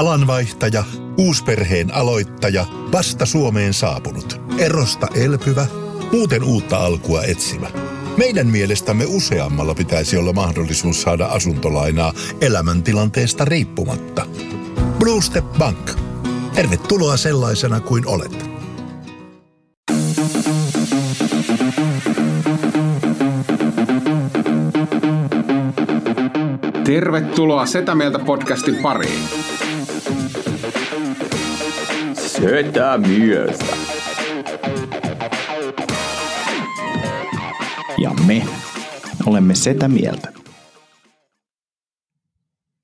Alanvaihtaja, uusperheen aloittaja, vasta Suomeen saapunut, erosta elpyvä, muuten uutta alkua etsimä. Meidän mielestämme useammalla pitäisi olla mahdollisuus saada asuntolainaa elämäntilanteesta riippumatta. Blue Step Bank. Tervetuloa sellaisena kuin olet. Tervetuloa Setä Mieltä podcastin pariin. Setä Mieltä. Ja me olemme Setä Mieltä.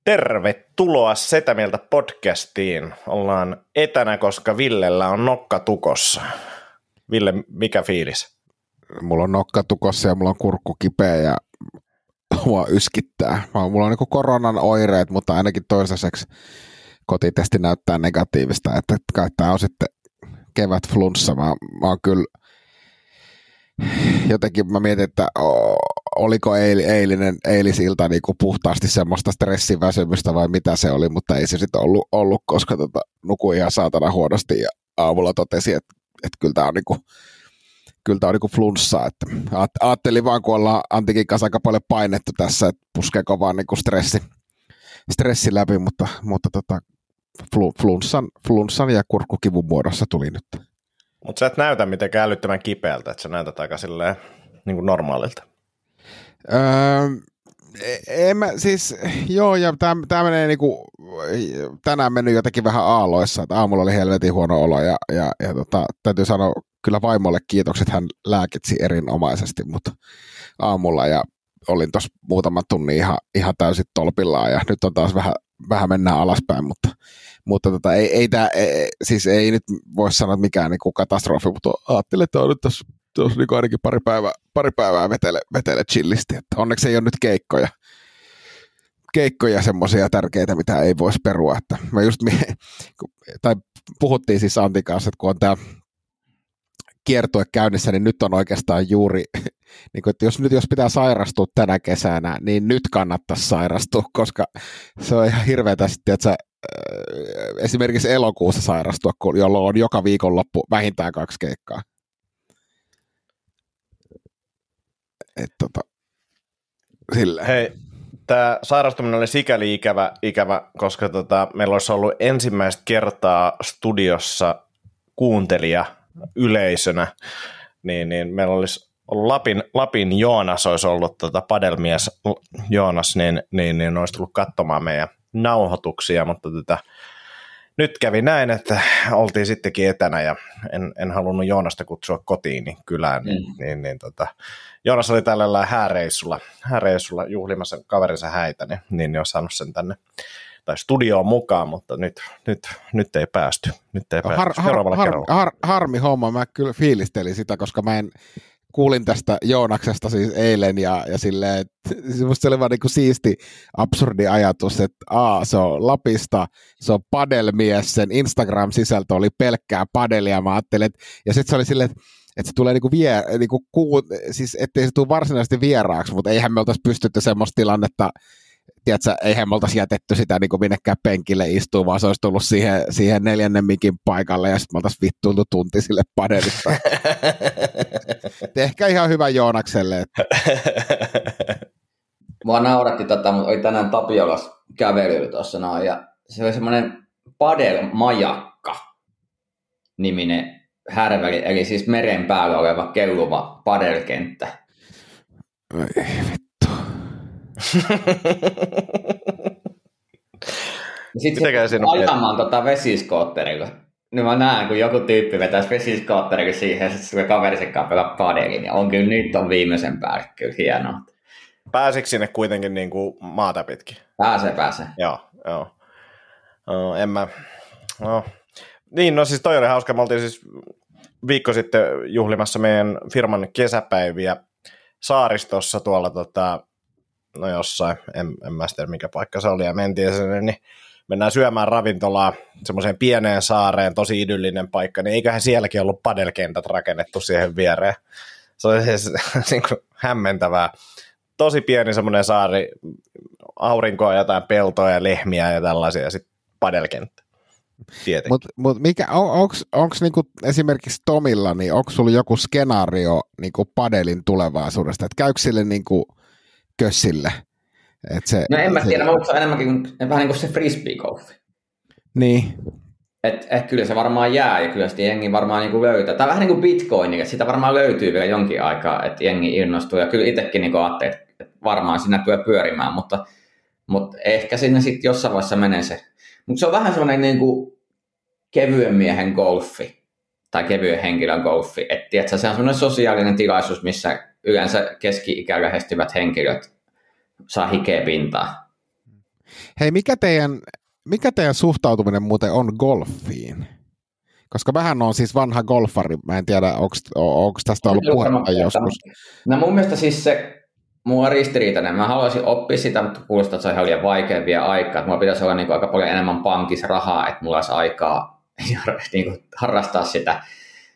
Tervetuloa Setä Mieltä podcastiin. Ollaan etänä, koska Villellä on nokka tukossa. Ville, mikä fiilis? Mulla on nokka tukossa ja mulla on kurkku kipeä ja mua yskittää. Mulla on niin koronan oireet, mutta ainakin toistaiseksi kotitesti näyttää negatiivista, että kai tämä on sitten kevät flunssa. Mä, mä oon kyllä jotenkin mä mietin, että oliko eil, eilinen, eilisilta niin kuin puhtaasti semmoista stressiväsymystä vai mitä se oli, mutta ei se sitten ollut, ollut koska tota, nukuin ihan saatana huonosti ja aamulla totesi, että, että kyllä tämä on niin kuin, kyllä tämä on niin flunssa. Että ajattelin vaan, kun ollaan Antikin kanssa aika paljon painettu tässä, että puskeeko vaan niin stressi, stressi läpi, mutta, mutta tota, flunssan, flunssan ja kurkkukivun muodossa tuli nyt. Mutta sä et näytä mitenkään älyttömän kipeältä, että sä näytät aika silleen niin kuin normaalilta. Öö, en mä, siis, joo, ja tämä menee niinku, tänään mennyt jotenkin vähän aaloissa, että aamulla oli helvetin huono olo, ja, ja, ja tota, täytyy sanoa kyllä vaimolle kiitokset, hän lääkitsi erinomaisesti, mutta aamulla, ja olin tuossa muutaman tunnin ihan, ihan täysin tolpillaan, ja nyt on taas vähän, vähän mennään alaspäin, mutta, mutta tota, ei, ei, tää, ei, siis ei nyt voi sanoa, että mikään niin katastrofi, mutta ajattelin, että on nyt tässä tuossa niin ainakin pari päivää, pari päivää vetele, vetele chillisti. Että onneksi ei ole nyt keikkoja, keikkoja semmoisia tärkeitä, mitä ei voisi perua. Että mä just, tai puhuttiin siis Antin kanssa, että kun on tämä kiertue käynnissä, niin nyt on oikeastaan juuri, niin kuin, että jos nyt jos pitää sairastua tänä kesänä, niin nyt kannattaisi sairastua, koska se on ihan hirveätä sitten, että sä esimerkiksi elokuussa sairastua, jolloin on joka viikonloppu vähintään kaksi keikkaa. Et tota, sillä. Hei, tämä sairastuminen oli sikäli ikävä, ikävä koska tota, meillä olisi ollut ensimmäistä kertaa studiossa kuuntelija yleisönä, niin, niin meillä olisi ollut Lapin, Lapin Joonas olisi ollut tota padelmies Joonas, niin, niin, niin olisi tullut katsomaan meidän nauhoituksia, mutta tota, nyt kävi näin, että oltiin sittenkin etänä ja en, en halunnut Joonasta kutsua kotiin niin kylään, niin, mm. niin, niin tota, Joonas oli tällä hääreissulla, hääreissulla juhlimassa kaverinsa häitä, niin, niin on saanut sen tänne tai studioon mukaan, mutta nyt, nyt, nyt ei päästy. Nyt ei har, päästy. Har, har, har, harmi homma, mä kyllä fiilistelin sitä, koska mä en, kuulin tästä Joonaksesta siis eilen ja, ja silleen, että siis se oli vaan niin siisti absurdi ajatus, että a, se on Lapista, se on padelmies, sen Instagram-sisältö oli pelkkää padelia, mä ajattelin, että, ja sitten se oli silleen, että että se tulee niinku vie, niinku kuu, siis ettei se tule varsinaisesti vieraaksi, mutta eihän me oltaisi pystytty semmoista tilannetta tiedätkö, eihän me oltaisi jätetty sitä niin kuin minnekään penkille istua, vaan se olisi tullut siihen, siihen neljännen mikin paikalle ja sitten me oltaisiin vittuiltu tunti sille padelista. Ehkä ihan hyvä Joonakselle. Että. Mua nauratti, tota, mutta oli tänään Tapiolas kävely tuossa noin, ja se oli semmoinen Padel Majakka niminen härveli, eli siis meren päällä oleva kelluva padelkenttä. Ei sitten se ajamaan tota vesiskootterilla. Niin mä näen, kun joku tyyppi vetäisi vesiskootterilla siihen, ja sitten kaveri sekaan pelaa padelin. Ja on kyllä nyt on viimeisen päälle kyllä hienoa. Pääsikö sinne kuitenkin niin kuin maata pitkin? Pääsee, pääsee. Joo, joo. No, en mä... No. Niin, no siis toi oli hauska. Me oltiin siis viikko sitten juhlimassa meidän firman kesäpäiviä saaristossa tuolla tota, no jossain, en, en mä tiedä mikä paikka se oli, ja mentiin sinne, niin mennään syömään ravintolaa semmoiseen pieneen saareen, tosi idyllinen paikka, niin eiköhän sielläkin ollut padelkentät rakennettu siihen viereen. Se oli siis niin kuin hämmentävää. Tosi pieni semmoinen saari, aurinkoa, jotain peltoja ja lehmiä ja tällaisia, ja sitten padelkenttä. Mutta mut mikä, on, onko niinku esimerkiksi Tomilla, niin onko sulla joku skenaario niinku padelin tulevaisuudesta, että käykö sille niinku kössille? Et se, no en mä tiedä, se... mä se enemmänkin kuin, vähän niin kuin se frisbee-golfi. Niin. Et, et kyllä se varmaan jää ja kyllä sitä jengi varmaan niin kuin löytää. Tämä vähän niin kuin Bitcoin, että sitä varmaan löytyy vielä jonkin aikaa, että jengi innostuu. Ja kyllä itsekin niin ajattelin, että varmaan siinä tulee pyörimään, mutta, mutta ehkä sinne sitten jossain vaiheessa menee se. Mutta se on vähän sellainen niin kuin kevyen miehen golfi tai kevyen henkilön golfi. Että se on sellainen sosiaalinen tilaisuus, missä yleensä keski-ikä lähestyvät henkilöt saa hikeä pintaa. Hei, mikä teidän, mikä teidän suhtautuminen muuten on golfiin? Koska vähän on siis vanha golfari, mä en tiedä, onko tästä ollut puhetta joskus. No mun mielestä siis se, mulla on ristiriitainen. Mä haluaisin oppia sitä, mutta kuulostaa, että se on ihan liian vaikea vielä aikaa. Mulla pitäisi olla niin kuin aika paljon enemmän pankissa rahaa, että mulla olisi aikaa niin kuin, harrastaa sitä.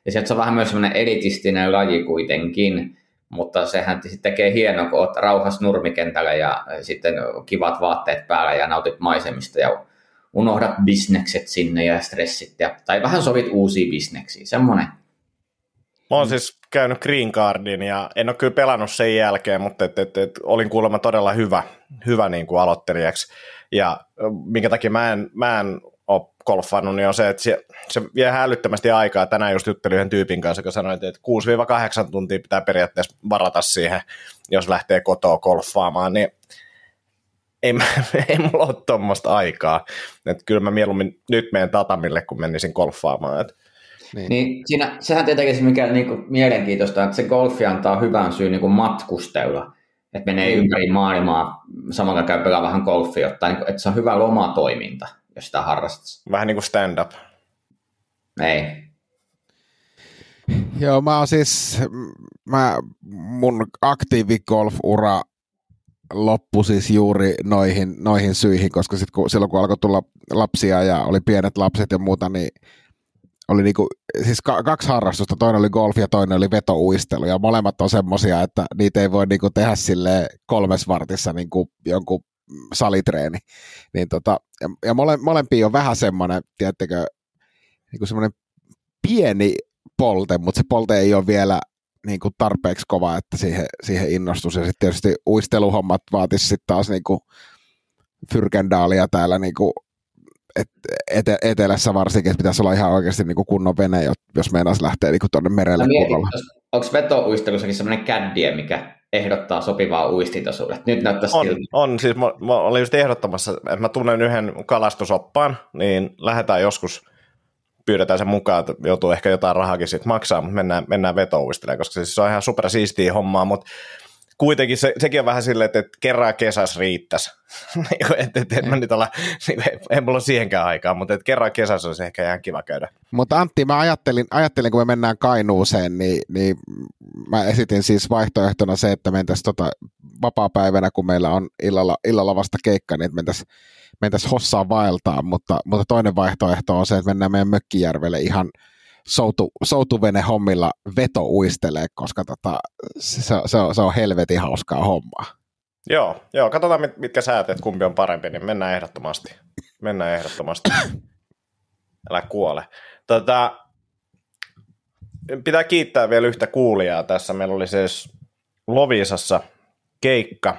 Ja se on vähän myös semmoinen elitistinen laji kuitenkin mutta sehän tekee hienoa, kun olet rauhassa nurmikentällä ja sitten kivat vaatteet päällä ja nautit maisemista ja unohdat bisnekset sinne ja stressit, ja, tai vähän sovit uusia bisneksiä, semmoinen. Mä oon siis käynyt Green Cardin ja en ole kyllä pelannut sen jälkeen, mutta et, et, et, olin kuulemma todella hyvä, hyvä niin kuin aloittelijaksi. Ja minkä takia mä en, mä en ole golfannut, niin on se, että se, se vie hälyttömästi aikaa. Tänään just juttelin yhden tyypin kanssa, joka sanoi, että 6-8 tuntia pitää periaatteessa varata siihen, jos lähtee kotoa golfaamaan, niin ei, ei mulla ole tuommoista aikaa. Että kyllä mä mieluummin nyt menen tatamille, kun menisin golfaamaan. Että niin. niin siinä, sehän tietenkin se, mikä niin kuin, mielenkiintoista, että se golfi antaa hyvän syyn niin kuin matkustella. Että menee ympäri maailmaa, samalla käy pelaa vähän golfia, että, niin kuin, että se on hyvä lomatoiminta jos sitä harrastat. Vähän niin kuin stand-up. Ei. Joo, mä oon siis, mä, mun aktiivikolf-ura loppui siis juuri noihin, noihin syihin, koska sit kun, silloin kun alkoi tulla lapsia ja oli pienet lapset ja muuta, niin oli niinku, siis kaksi harrastusta, toinen oli golf ja toinen oli vetouistelu, ja molemmat on semmosia, että niitä ei voi niinku tehdä sille kolmes vartissa niinku jonkun salitreeni. Niin tota, ja, ja mole, molempia on vähän semmoinen, tiedättekö, niin semmoinen pieni polte, mutta se polte ei ole vielä niin kuin tarpeeksi kova, että siihen, siihen innostus. Ja sitten tietysti uisteluhommat vaatisi sitten taas niin kuin fyrkendaalia täällä niin kuin et, ete, etelässä varsinkin, että pitäisi olla ihan oikeasti niin kuin kunnon vene, jos meinaisi lähteä niin tuonne merelle kunnolla. Onko vetouistelussakin semmoinen käddiä, mikä ehdottaa sopivaa uistinta sulle. Nyt näyttää on, siltä. On, siis mä, mä olin just ehdottamassa, että mä tunnen yhden kalastusoppaan, niin lähdetään joskus, pyydetään sen mukaan, että joutuu ehkä jotain rahakin sitten maksaa, mutta mennään, mennään vetouistelemaan, koska siis se on ihan super siistiä hommaa, mutta kuitenkin se, sekin on vähän silleen, että, kerran kesässä riittäisi. että et, et mä nyt olla, ei mulla ole siihenkään aikaa, mutta että kerran kesässä olisi ehkä ihan kiva käydä. Mutta Antti, mä ajattelin, ajattelin kun me mennään Kainuuseen, niin, niin mä esitin siis vaihtoehtona se, että mentäisiin tota vapaa-päivänä, kun meillä on illalla, illalla vasta keikka, niin mentäisiin mentäisi Hossaan vaeltaa, mutta, mutta toinen vaihtoehto on se, että mennään meidän Mökkijärvelle ihan – soutu, soutuvene hommilla veto uistelee, koska tota, se, se, on, se on helvetin hauskaa hommaa. Joo, joo, katsotaan mit, mitkä säät, että kumpi on parempi, niin mennään ehdottomasti. Mennään ehdottomasti. Älä kuole. Tota, pitää kiittää vielä yhtä kuulijaa tässä. Meillä oli siis Lovisassa keikka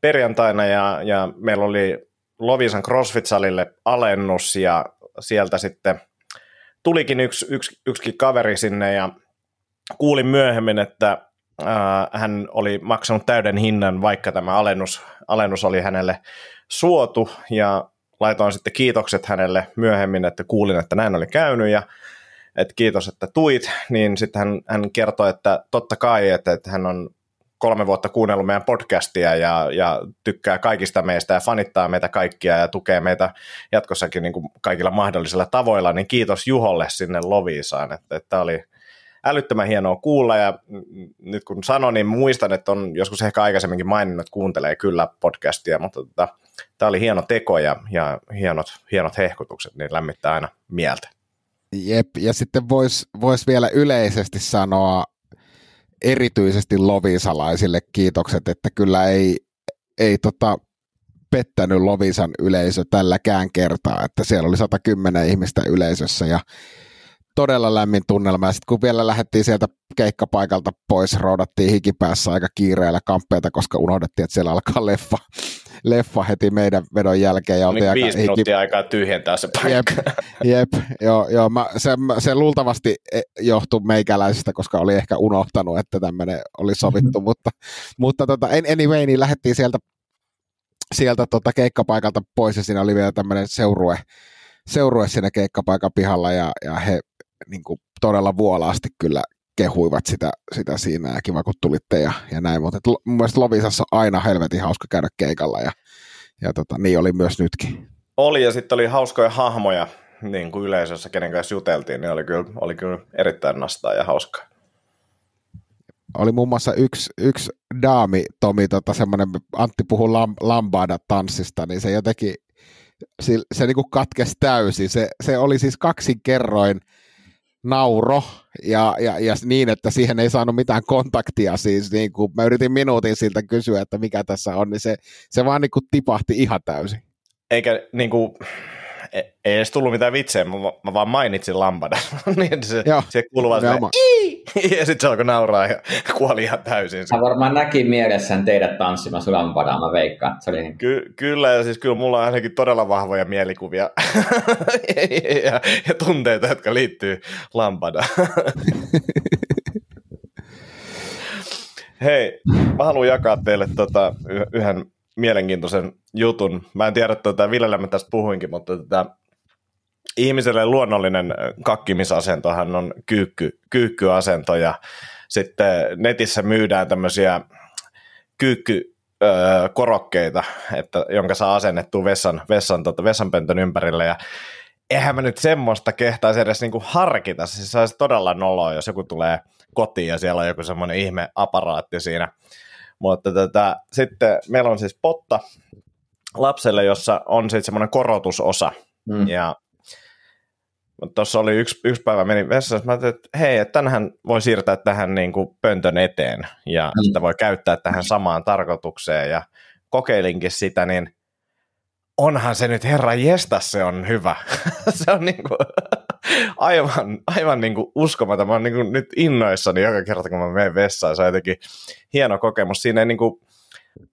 perjantaina ja, ja meillä oli Lovisan CrossFit-salille alennus ja sieltä sitten – tulikin yksi, yksi, yksikin kaveri sinne ja kuulin myöhemmin, että ää, hän oli maksanut täyden hinnan, vaikka tämä alennus, alennus oli hänelle suotu. Ja laitoin sitten kiitokset hänelle myöhemmin, että kuulin, että näin oli käynyt ja että kiitos, että tuit, niin sitten hän, hän kertoi, että totta kai, että, että hän on kolme vuotta kuunnellut meidän podcastia ja, ja tykkää kaikista meistä ja fanittaa meitä kaikkia ja tukee meitä jatkossakin niin kuin kaikilla mahdollisilla tavoilla, niin kiitos Juholle sinne Loviisaan, että, että oli älyttömän hienoa kuulla ja nyt kun sanon, niin muistan, että on joskus ehkä aikaisemminkin maininnut, että kuuntelee kyllä podcastia, mutta tota, tämä oli hieno teko ja, ja hienot, hienot hehkutukset, niin lämmittää aina mieltä. Jep, ja sitten voisi vois vielä yleisesti sanoa erityisesti lovisalaisille kiitokset, että kyllä ei, ei tota, pettänyt Lovisan yleisö tälläkään kertaa, että siellä oli 110 ihmistä yleisössä ja todella lämmin tunnelma. Ja sitten kun vielä lähdettiin sieltä keikkapaikalta pois, roudattiin hikipäässä aika kiireellä kamppeita, koska unohdettiin, että siellä alkaa leffa, leffa heti meidän vedon jälkeen. Ja niin viisi hiki... minuuttia aikaa tyhjentää se paikka. Jep, jep joo, joo mä, se, se, luultavasti e, johtui meikäläisestä, koska oli ehkä unohtanut, että tämmöinen oli sovittu, mm-hmm. mutta, mutta tota, anyway, niin lähdettiin sieltä, sieltä tota keikkapaikalta pois ja siinä oli vielä tämmöinen seurue, seurue siinä keikkapaikan pihalla ja, ja he niin kuin todella vuolaasti kyllä kehuivat sitä, sitä siinä ja kiva kun tulitte ja, ja näin, mutta et, mun mielestä Lovisassa on aina helvetin hauska käydä keikalla ja, ja tota, niin oli myös nytkin. Oli ja sitten oli hauskoja hahmoja niin kuin yleisössä, kenen kanssa juteltiin, niin oli kyllä, oli kyllä erittäin nastaa ja hauskaa. Oli muun muassa yksi, yksi daami, Tomi, tota, semmoinen, Antti puhui lam, lambada tanssista, niin se jotenkin, se, se niin katkesi täysin. Se, se oli siis kaksin kerroin nauro ja, ja, ja niin, että siihen ei saanut mitään kontaktia. Siis niin kuin mä yritin minuutin siltä kysyä, että mikä tässä on, niin se, se vaan niin kuin tipahti ihan täysin. Eikä niin kuin, E, ei edes tullut mitään vitsejä, mä, mä vaan mainitsin Lambada. niin se, Joo, se kuuluu vaan ja sitten se alkoi nauraa ja kuoli ihan täysin. Hän varmaan näki mielessään teidät tanssimassa Lambadaa, mä veikkaan. Se oli... Niin- Ky- kyllä, ja siis kyllä mulla on ainakin todella vahvoja mielikuvia ja, ja, tunteita, jotka liittyy Lambadaan. Hei, mä haluan jakaa teille tota, yhden mielenkiintoisen jutun. Mä en tiedä, että tuota, Villellä mä tästä puhuinkin, mutta tätä, ihmiselle luonnollinen kakkimisasentohan on kyykky, kyykkyasento. Ja sitten netissä myydään tämmöisiä kyykky, korokkeita, että, jonka saa asennettua vessan, vessan, tota, vessanpöntön ympärille. Ja eihän mä nyt semmoista kehtaisi edes niinku harkita, siis se olisi todella noloa, jos joku tulee kotiin ja siellä on joku semmoinen ihme aparaatti siinä mutta tätä, sitten meillä on siis potta lapselle, jossa on sitten semmoinen korotusosa. Mm. Ja tuossa oli yksi, yksi päivä meni vessassa, mä ajattelin, että hei, että tänhän voi siirtää tähän niin kuin pöntön eteen ja mm. sitä voi käyttää tähän samaan tarkoitukseen ja kokeilinkin sitä, niin onhan se nyt herra jesta, se on hyvä. se on niin kuin, aivan, aivan niin kuin uskomaton. Mä oon niin kuin nyt innoissani joka kerta, kun mä menen vessaan. Se on jotenkin hieno kokemus. Siinä ei niin kuin,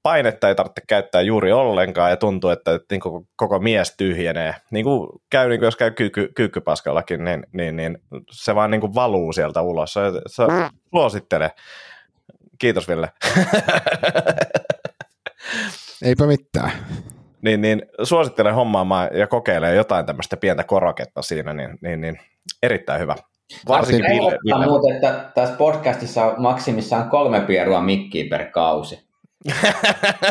painetta ei tarvitse käyttää juuri ollenkaan ja tuntuu, että, niin kuin koko mies tyhjenee. Niin kuin käy, niin kuin jos käy kyykky, kyykkypaskallakin, niin, niin, niin, se vaan niin kuin valuu sieltä ulos. Se, se suosittele. Kiitos Ville. Eipä mitään niin, niin suosittelen hommaamaan ja kokeilemaan jotain tämmöistä pientä koroketta siinä, niin, niin, niin erittäin hyvä. Varsinkin Ville, Ville. Muuten, että tässä podcastissa on maksimissaan kolme pierua mikkiä per kausi.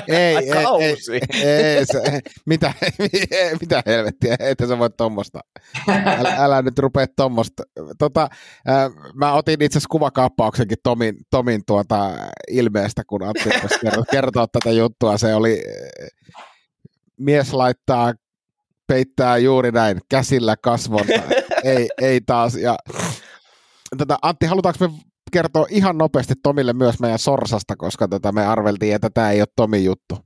ei, ei, ei, ei, se, mitä, mitä helvettiä, että sä voit tuommoista. Älä, älä nyt rupea tuommoista. Tota, äh, mä otin itse asiassa kuvakaappauksenkin Tomin, Tomin tuota ilmeestä, kun Antti kertoo, kertoo tätä juttua. Se oli mies laittaa, peittää juuri näin, käsillä kasvon, ei, ei taas. Ja, tätä, Antti, halutaanko me kertoa ihan nopeasti Tomille myös meidän Sorsasta, koska tätä me arveltiin, että tämä ei ole Tomi juttu.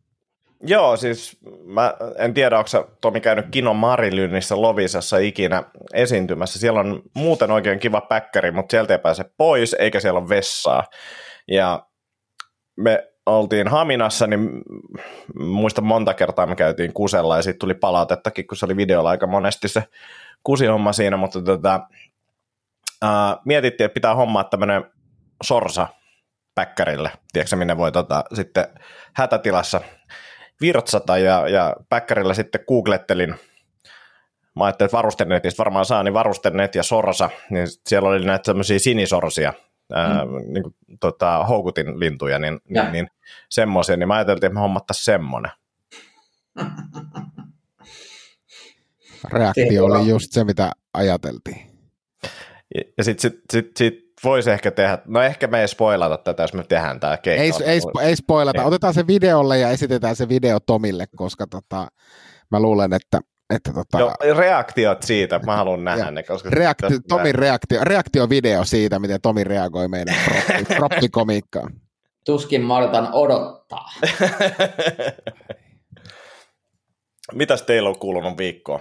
Joo, siis mä en tiedä, onko Tomi käynyt Kino Marilynissä Lovisassa ikinä esiintymässä. Siellä on muuten oikein kiva päkkäri, mutta sieltä ei pääse pois, eikä siellä ole vessaa. Ja me oltiin Haminassa, niin muista monta kertaa me käytiin kusella ja sitten tuli palautettakin, kun se oli videolla aika monesti se kusihomma siinä, mutta tota, ää, mietittiin, että pitää hommaa tämmöinen sorsa päkkärille, tiedätkö minne voi tota, sitten hätätilassa virtsata ja, ja päkkärillä sitten googlettelin. Mä ajattelin, että varustenetistä varmaan saa, niin varustenet ja sorsa, niin siellä oli näitä tämmöisiä sinisorsia, ää, mm. niin kuin, tota, houkutin lintuja, niin, niin, niin semmoisia, niin mä ajattelin, että me hommattaisiin semmoinen. Reaktio oli just se, mitä ajateltiin. Ja, ja sitten sit, sit, sit voisi ehkä tehdä, no ehkä me ei spoilata tätä, jos me tehdään tämä keikka. Ei, ei, ei spoilata, ei. otetaan se videolle ja esitetään se video Tomille, koska tota, mä luulen, että että tota, Joo, reaktiot siitä, mä haluan nähdä ne. Koska reakti, Tomin reaktio, reaktiovideo siitä, miten Tomi reagoi meidän proppikomiikkaan. Tuskin mä odotan odottaa. Mitäs teillä on kuulunut viikkoon?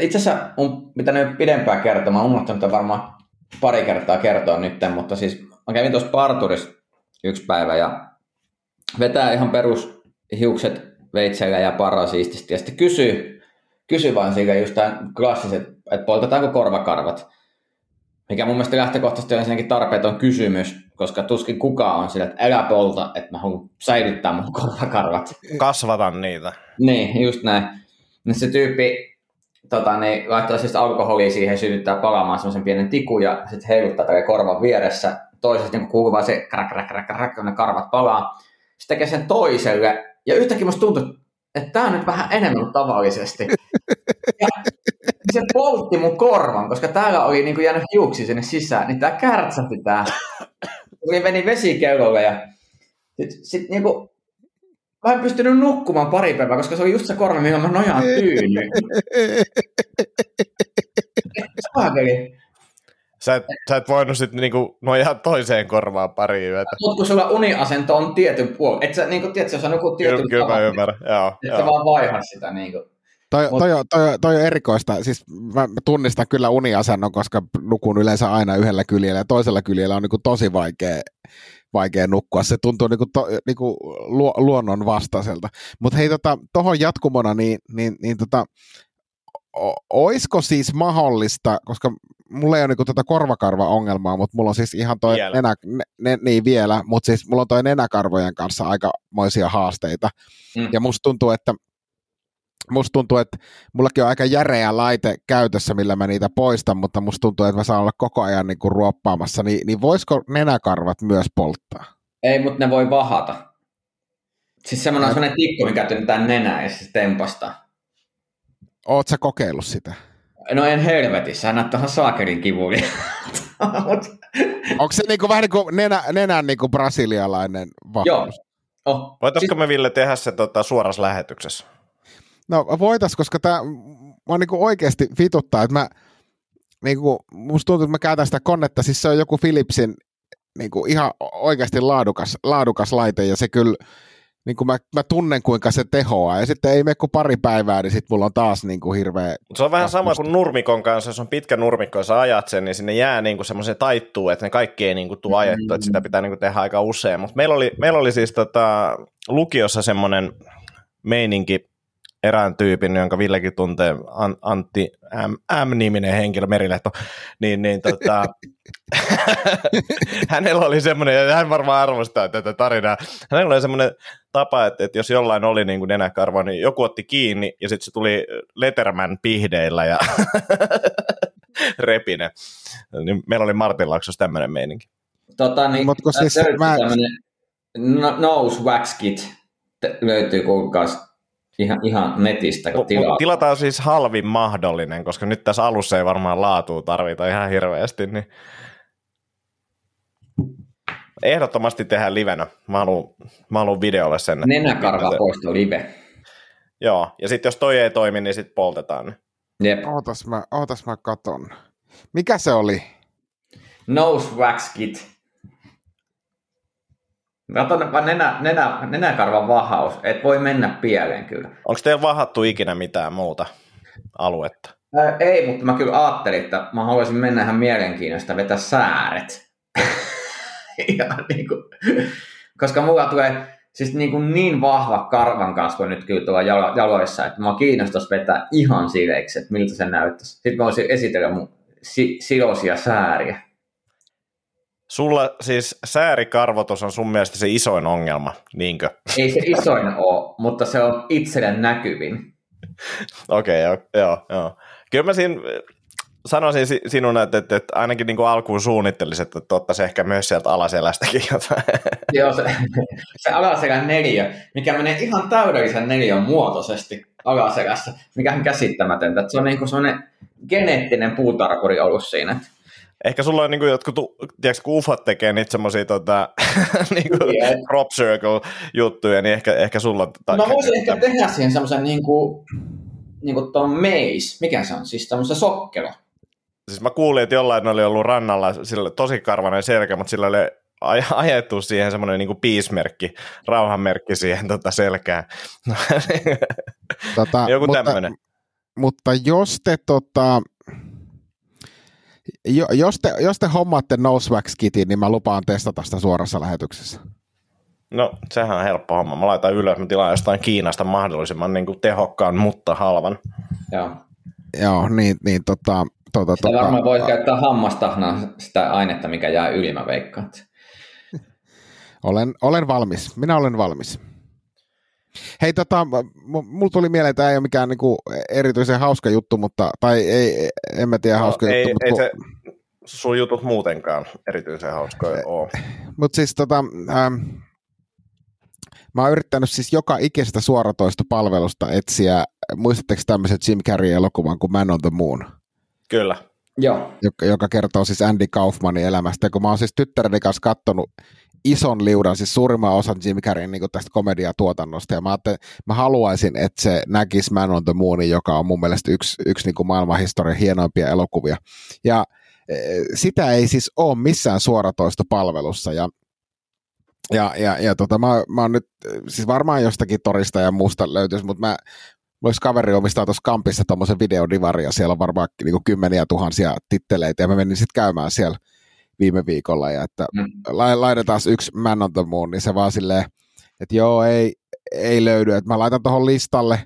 Itse asiassa on pitänyt pidempään kertoa. Mä oon unohtanut varmaan pari kertaa kertoa nyt, mutta siis mä kävin tuossa parturissa yksi päivä ja vetää ihan perus hiukset veitsellä ja parasiististi ja sitten kysyy, kysyy vaan siitä just tämän klassiset, että poltetaanko korvakarvat. Mikä mun mielestä lähtökohtaisesti on ensinnäkin tarpeeton kysymys, koska tuskin kukaan on sillä, että älä polta, että mä haluan säilyttää mun korvakarvat. Kasvatan niitä. Niin, just näin. Nyt se tyyppi tota, niin, laittaa siis alkoholia siihen, sytyttää palaamaan semmoisen pienen tikun ja sitten heiluttaa tällä korvan vieressä. Toisesta niin kuuluu vaan se krak, krak, krak, krak, ne karvat palaa. Sitten tekee sen toiselle ja yhtäkkiä musta tuntuu, että tämä on nyt vähän enemmän kuin tavallisesti. Ja se poltti mun korvan, koska täällä oli niin kuin jäänyt hiuksi sinne sisään, niin tämä kärtsähti tää. Tuli meni vesikellolle ja sitten sit, niin kuin, mä en pystynyt nukkumaan pari päivää, koska se oli just se korva, mihin mä nojaan tyyny. Saakeli. Sä et, sä et voinut sitten niinku nojaa toiseen korvaan pari yötä. Mutta kun sulla uniasento on tietyn puoli, et sä niinku, tiedät, jos on joku tietyn Kyllä, kyllä mä ymmärrän, joo. että joo. sä vaan vaihat sitä niinku. Toi, Mut- toi, on- toi, toi on erikoista. Siis mä tunnistan kyllä uniasennon, koska nukun yleensä aina yhdellä kyljellä ja toisella kyljellä on niinku tosi vaikea, vaikea nukkua. Se tuntuu niinku to, niinku luo, luonnon vastaiselta. Mutta hei, tota, tohon jatkumona, niin, niin, niin tota, o, oisko siis mahdollista, koska mulla ei ole niinku tätä korvakarva-ongelmaa, mutta mulla on siis ihan toi Vielä. nenä, ne, niin vielä, mutta siis mulla on toi nenäkarvojen kanssa aikamoisia haasteita. Mm. Ja musta tuntuu, että musta tuntuu, että mullakin on aika järeä laite käytössä, millä mä niitä poistan, mutta musta tuntuu, että mä saan olla koko ajan niin kuin ruoppaamassa, niin, niin voisiko nenäkarvat myös polttaa? Ei, mutta ne voi vahata. Siis semmoinen on semmoinen tikku, mikä työnnetään nenään ja se tempastaa. Oot sä kokeillut sitä? No en helvetissä, hän näyttää ihan saakerin kivulia. Mut, Onko se niin kuin, vähän niin kuin nenä, nenän niin kuin brasilialainen joo. vahvuus? Oh. Voitaisko me Ville tehdä se tota, suorassa lähetyksessä? No voitais, koska tämä mua niinku oikeasti vituttaa, että mä niinku, musta tuntuu, että mä käytän sitä konetta, siis se on joku Philipsin niinku, ihan oikeasti laadukas, laadukas laite ja se kyllä niinku mä, mä, tunnen kuinka se tehoaa. Ja sitten ei mene kuin pari päivää, niin sitten mulla on taas niinku hirveä Mut se on vähän sama kuin nurmikon kanssa, jos on pitkä nurmikko ja sä ajat sen, niin sinne jää niinku semmoisen taittuu, että ne kaikki ei niinku tule ajettua, että sitä pitää niinku tehdä aika usein. Mutta meillä oli, meillä oli siis tota, lukiossa semmoinen meininki erään tyypin, jonka Villekin tuntee, An- Antti M, M-niminen henkilö, Merilehto, niin, niin tota, hänellä oli semmoinen, ja hän varmaan arvostaa tätä tarinaa, hänellä oli semmoinen tapa, että, että jos jollain oli niin kuin nenäkarva, niin joku otti kiinni ja sitten se tuli Letterman pihdeillä ja repine. Niin meillä oli Martin Laksossa tämmöinen meininki. Tota, niin, Mut kun siis löytyy mä- no, Nose Wax Kit löytyy kuulkaas ihan, ihan netistä, kun tilaa. tilataan siis halvin mahdollinen, koska nyt tässä alussa ei varmaan laatua tarvita ihan hirveästi. Niin ehdottomasti tehdään livenä. Mä haluan, mä haluan videolle sen. että- Nenäkarva poisto live. Joo, ja sitten jos toi ei toimi, niin sitten poltetaan. Jep. Ootas mä, ootas mä katon. Mikä se oli? Nose Wax Kit. Kato vaan nenä, nenä, nenäkarvan vahaus, et voi mennä pieleen kyllä. Onko teillä vahattu ikinä mitään muuta aluetta? Ää, ei, mutta mä kyllä ajattelin, että mä haluaisin mennä ihan mielenkiinnosta vetää sääret. ja niin kuin, koska mulla tulee siis niin, kuin niin vahva karvan kasvu nyt kyllä tuolla jalo- jaloissa, että mä kiinnostaisi vetää ihan sileiksi, että miltä se näyttäisi. Sitten mä voisin esitellä mun si- silosia sääriä. Sulla siis säärikarvotus on sun mielestä se isoin ongelma, niinkö? Ei se isoin ole, mutta se on itselle näkyvin. Okei, okay, joo, joo. Kyllä mä siinä sanoisin si- sinun, että, että, että ainakin niin kuin alkuun suunnittelisit, että ottaisi ehkä myös sieltä alaselästäkin jotain. Joo, se, se alaselän neljä, mikä menee ihan täydellisen neljän muotoisesti alaselässä, mikä on käsittämätöntä. Että se on niin kuin sellainen geneettinen puutarhuri ollut siinä. Ehkä sulla on niin kuin jotkut, tiedätkö, kun ufot tekee niitä semmoisia tota, niin kuin Jep. crop circle juttuja, niin ehkä, ehkä sulla on... Mä voisin ehkä tehdä siihen semmoisen niin kuin, niin kuin ton maze, mikä se on, siis tämmöisen sokkelo. Siis mä kuulin, että jollain oli ollut rannalla sillä tosi karvainen selkä, mutta sillä oli aj- ajettu siihen semmoinen niin peace-merkki, rauhanmerkki siihen tota selkään. Tota, Joku mutta, tämmöinen. mutta jos te tota, jo, jos, te, jos te hommaatte Nosewax-kitin, niin mä lupaan testata sitä suorassa lähetyksessä. No, sehän on helppo homma. Mä laitan ylös, mä tilaan jostain Kiinasta mahdollisimman niin kuin tehokkaan, mutta halvan. Joo. Joo, niin, niin tota, tota, Sitä tota, varmaan voi käyttää hammastahnaa sitä ainetta, mikä jää yli, mä veikkaan. olen, olen valmis. Minä olen valmis. Hei, tota, m- mulla tuli mieleen, että tämä ei ole mikään niinku erityisen hauska juttu, mutta, tai ei, en mä tiedä hauska no, ei, juttu, ei mutta, se sun jutut muutenkaan erityisen hauskoja ole. mutta siis tota, ähm, mä oon yrittänyt siis joka ikisestä suoratoistopalvelusta etsiä, muistatteko tämmöisen Jim Carrey-elokuvan kuin Man on the Moon? Kyllä. Joo. joka, joka kertoo siis Andy Kaufmanin elämästä. Ja kun mä oon siis tyttäreni kanssa kattonut ison liudan, siis suurimman osan Jim Carreyn niin tästä komediatuotannosta, ja mä, mä haluaisin, että se näkisi Man on the Moonin, joka on mun mielestä yksi, yksi niin kuin maailmanhistorian hienoimpia elokuvia. Ja e, sitä ei siis ole missään suoratoistopalvelussa, ja ja, ja, ja tota, mä, mä oon nyt, siis varmaan jostakin torista ja muusta löytyisi, mutta mä, olisi kaveri omistaa tuossa kampissa tuommoisen videodivarin ja siellä on varmaan niin kuin kymmeniä tuhansia titteleitä. Ja mä menin sitten käymään siellä viime viikolla ja että mm. laitetaan yksi Man on the Moon, niin se vaan silleen, että joo, ei, ei löydy, että mä laitan tuohon listalle,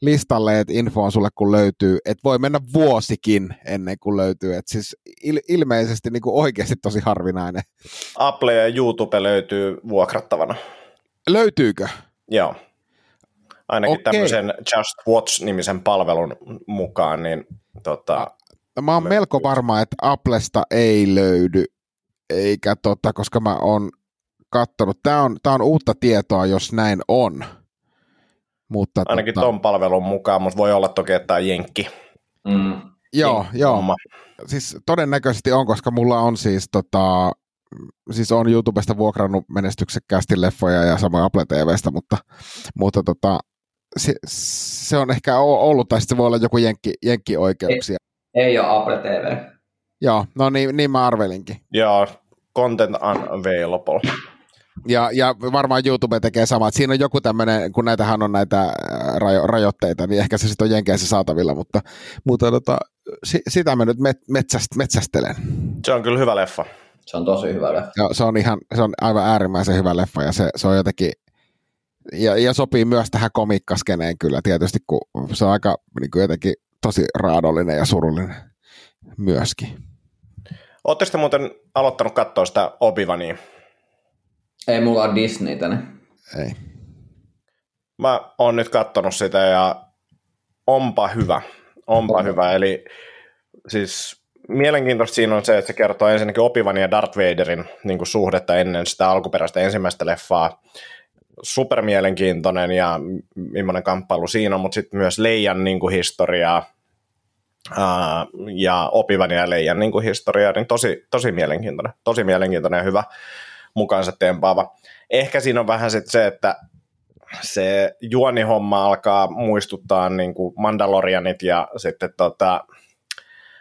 listalle, että info on sulle kun löytyy, että voi mennä vuosikin ennen kuin löytyy, että siis il, ilmeisesti niin kuin oikeasti tosi harvinainen. Apple ja YouTube löytyy vuokrattavana. Löytyykö? Joo. Ainakin Okei. tämmöisen Just Watch-nimisen palvelun mukaan, niin tota, mä oon Löytyy. melko varma, että Applesta ei löydy, eikä tota, koska mä oon kattonut. Tää on, tää on uutta tietoa, jos näin on. Mutta ainakin tota, ton palvelun mukaan, mutta voi olla toki, että tämä on jenkki. Mm. Joo, joo. homma. Siis todennäköisesti on, koska mulla on siis tota, siis on YouTubesta vuokrannut menestyksekkäästi leffoja ja samoin Apple TVstä, mutta, mutta tota, se, se, on ehkä ollut, tai sitten se voi olla joku jenkki, jenkkioikeuksia. Ei ole Apple TV. Joo, no niin, niin mä arvelinkin. Ja content unavailable. Ja, ja varmaan YouTube tekee sama. Että siinä on joku tämmöinen, kun näitähän on näitä ää, rajo, rajoitteita, niin ehkä se sitten on Jenkeissä saatavilla, mutta, mutta tota, si, sitä mä nyt met, metsäst, metsästelen. Se on kyllä hyvä leffa. Se on tosi hyvä leffa. Ja se on ihan, se on aivan äärimmäisen hyvä leffa ja se, se on jotenkin, ja, ja sopii myös tähän komikkaskeneen kyllä tietysti, kun se on aika niin kuin jotenkin tosi raadollinen ja surullinen myöskin. Oletteko te muuten aloittanut katsoa sitä Obi-Vania? Ei mulla ole Disney tänne. Ei. Mä oon nyt kattonut sitä ja onpa hyvä. Onpa hyvä. Eli siis mielenkiintoista siinä on se, että se kertoo ensinnäkin Opivan ja Darth Vaderin niin kuin suhdetta ennen sitä alkuperäistä ensimmäistä leffaa. Super mielenkiintoinen ja millainen kamppailu siinä on, mutta sitten myös Leijan niin kuin historiaa ää, ja Opivan ja Leijan niin historiaa, niin tosi, tosi mielenkiintoinen. Tosi mielenkiintoinen ja hyvä mukaansa tempaava. Ehkä siinä on vähän sitten se, että se juonihomma alkaa muistuttaa niin kuin Mandalorianit ja sitten tota,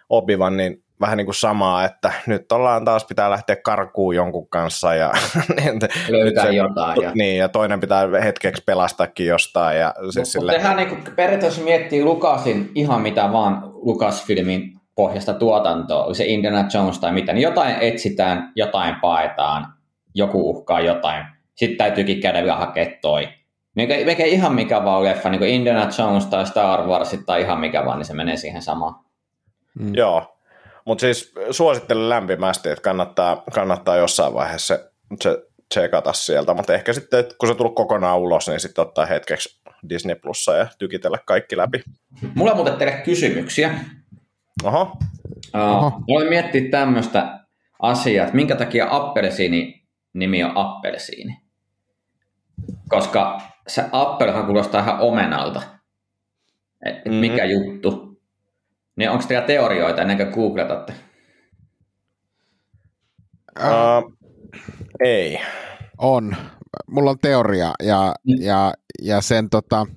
Obivan niin vähän niin kuin samaa, että nyt ollaan taas pitää lähteä karkuun jonkun kanssa ja Löytää nyt jotain. Ja... Niin, ja toinen pitää hetkeksi pelastakin jostain. Ja siis Mutta sille, tehdään niin periaatteessa miettii Lukasin ihan mitä vaan Lucasfilmin pohjasta tuotantoa, oli se Indiana Jones tai mitä, niin jotain etsitään, jotain paetaan, joku uhkaa jotain, sitten täytyykin käydä vielä hakea toi. Mikä, mikä ihan mikä vaan leffa, niin kuin Indiana Jones tai Star Wars tai ihan mikä vaan, niin se menee siihen samaan. Mm. Joo, mutta siis suosittelen lämpimästi, että kannattaa, kannattaa jossain vaiheessa se, se tsekata sieltä, mutta ehkä sitten, että kun se tullut kokonaan ulos, niin sitten ottaa hetkeksi Disney Plussa ja tykitellä kaikki läpi. Mulla on muuten teille kysymyksiä. Oho, Oho. Uh, voin miettiä tämmöistä asiaa, että minkä takia appelsiini nimi on appelsiini. Koska se appelhan kuulostaa ihan omenalta. Et, et Mhm. mikä juttu. Niin onko teillä teorioita ennen kuin googletatte? Äh, uh, ei. on. Mulla on teoria ja, Mm. ja, ja sen tota,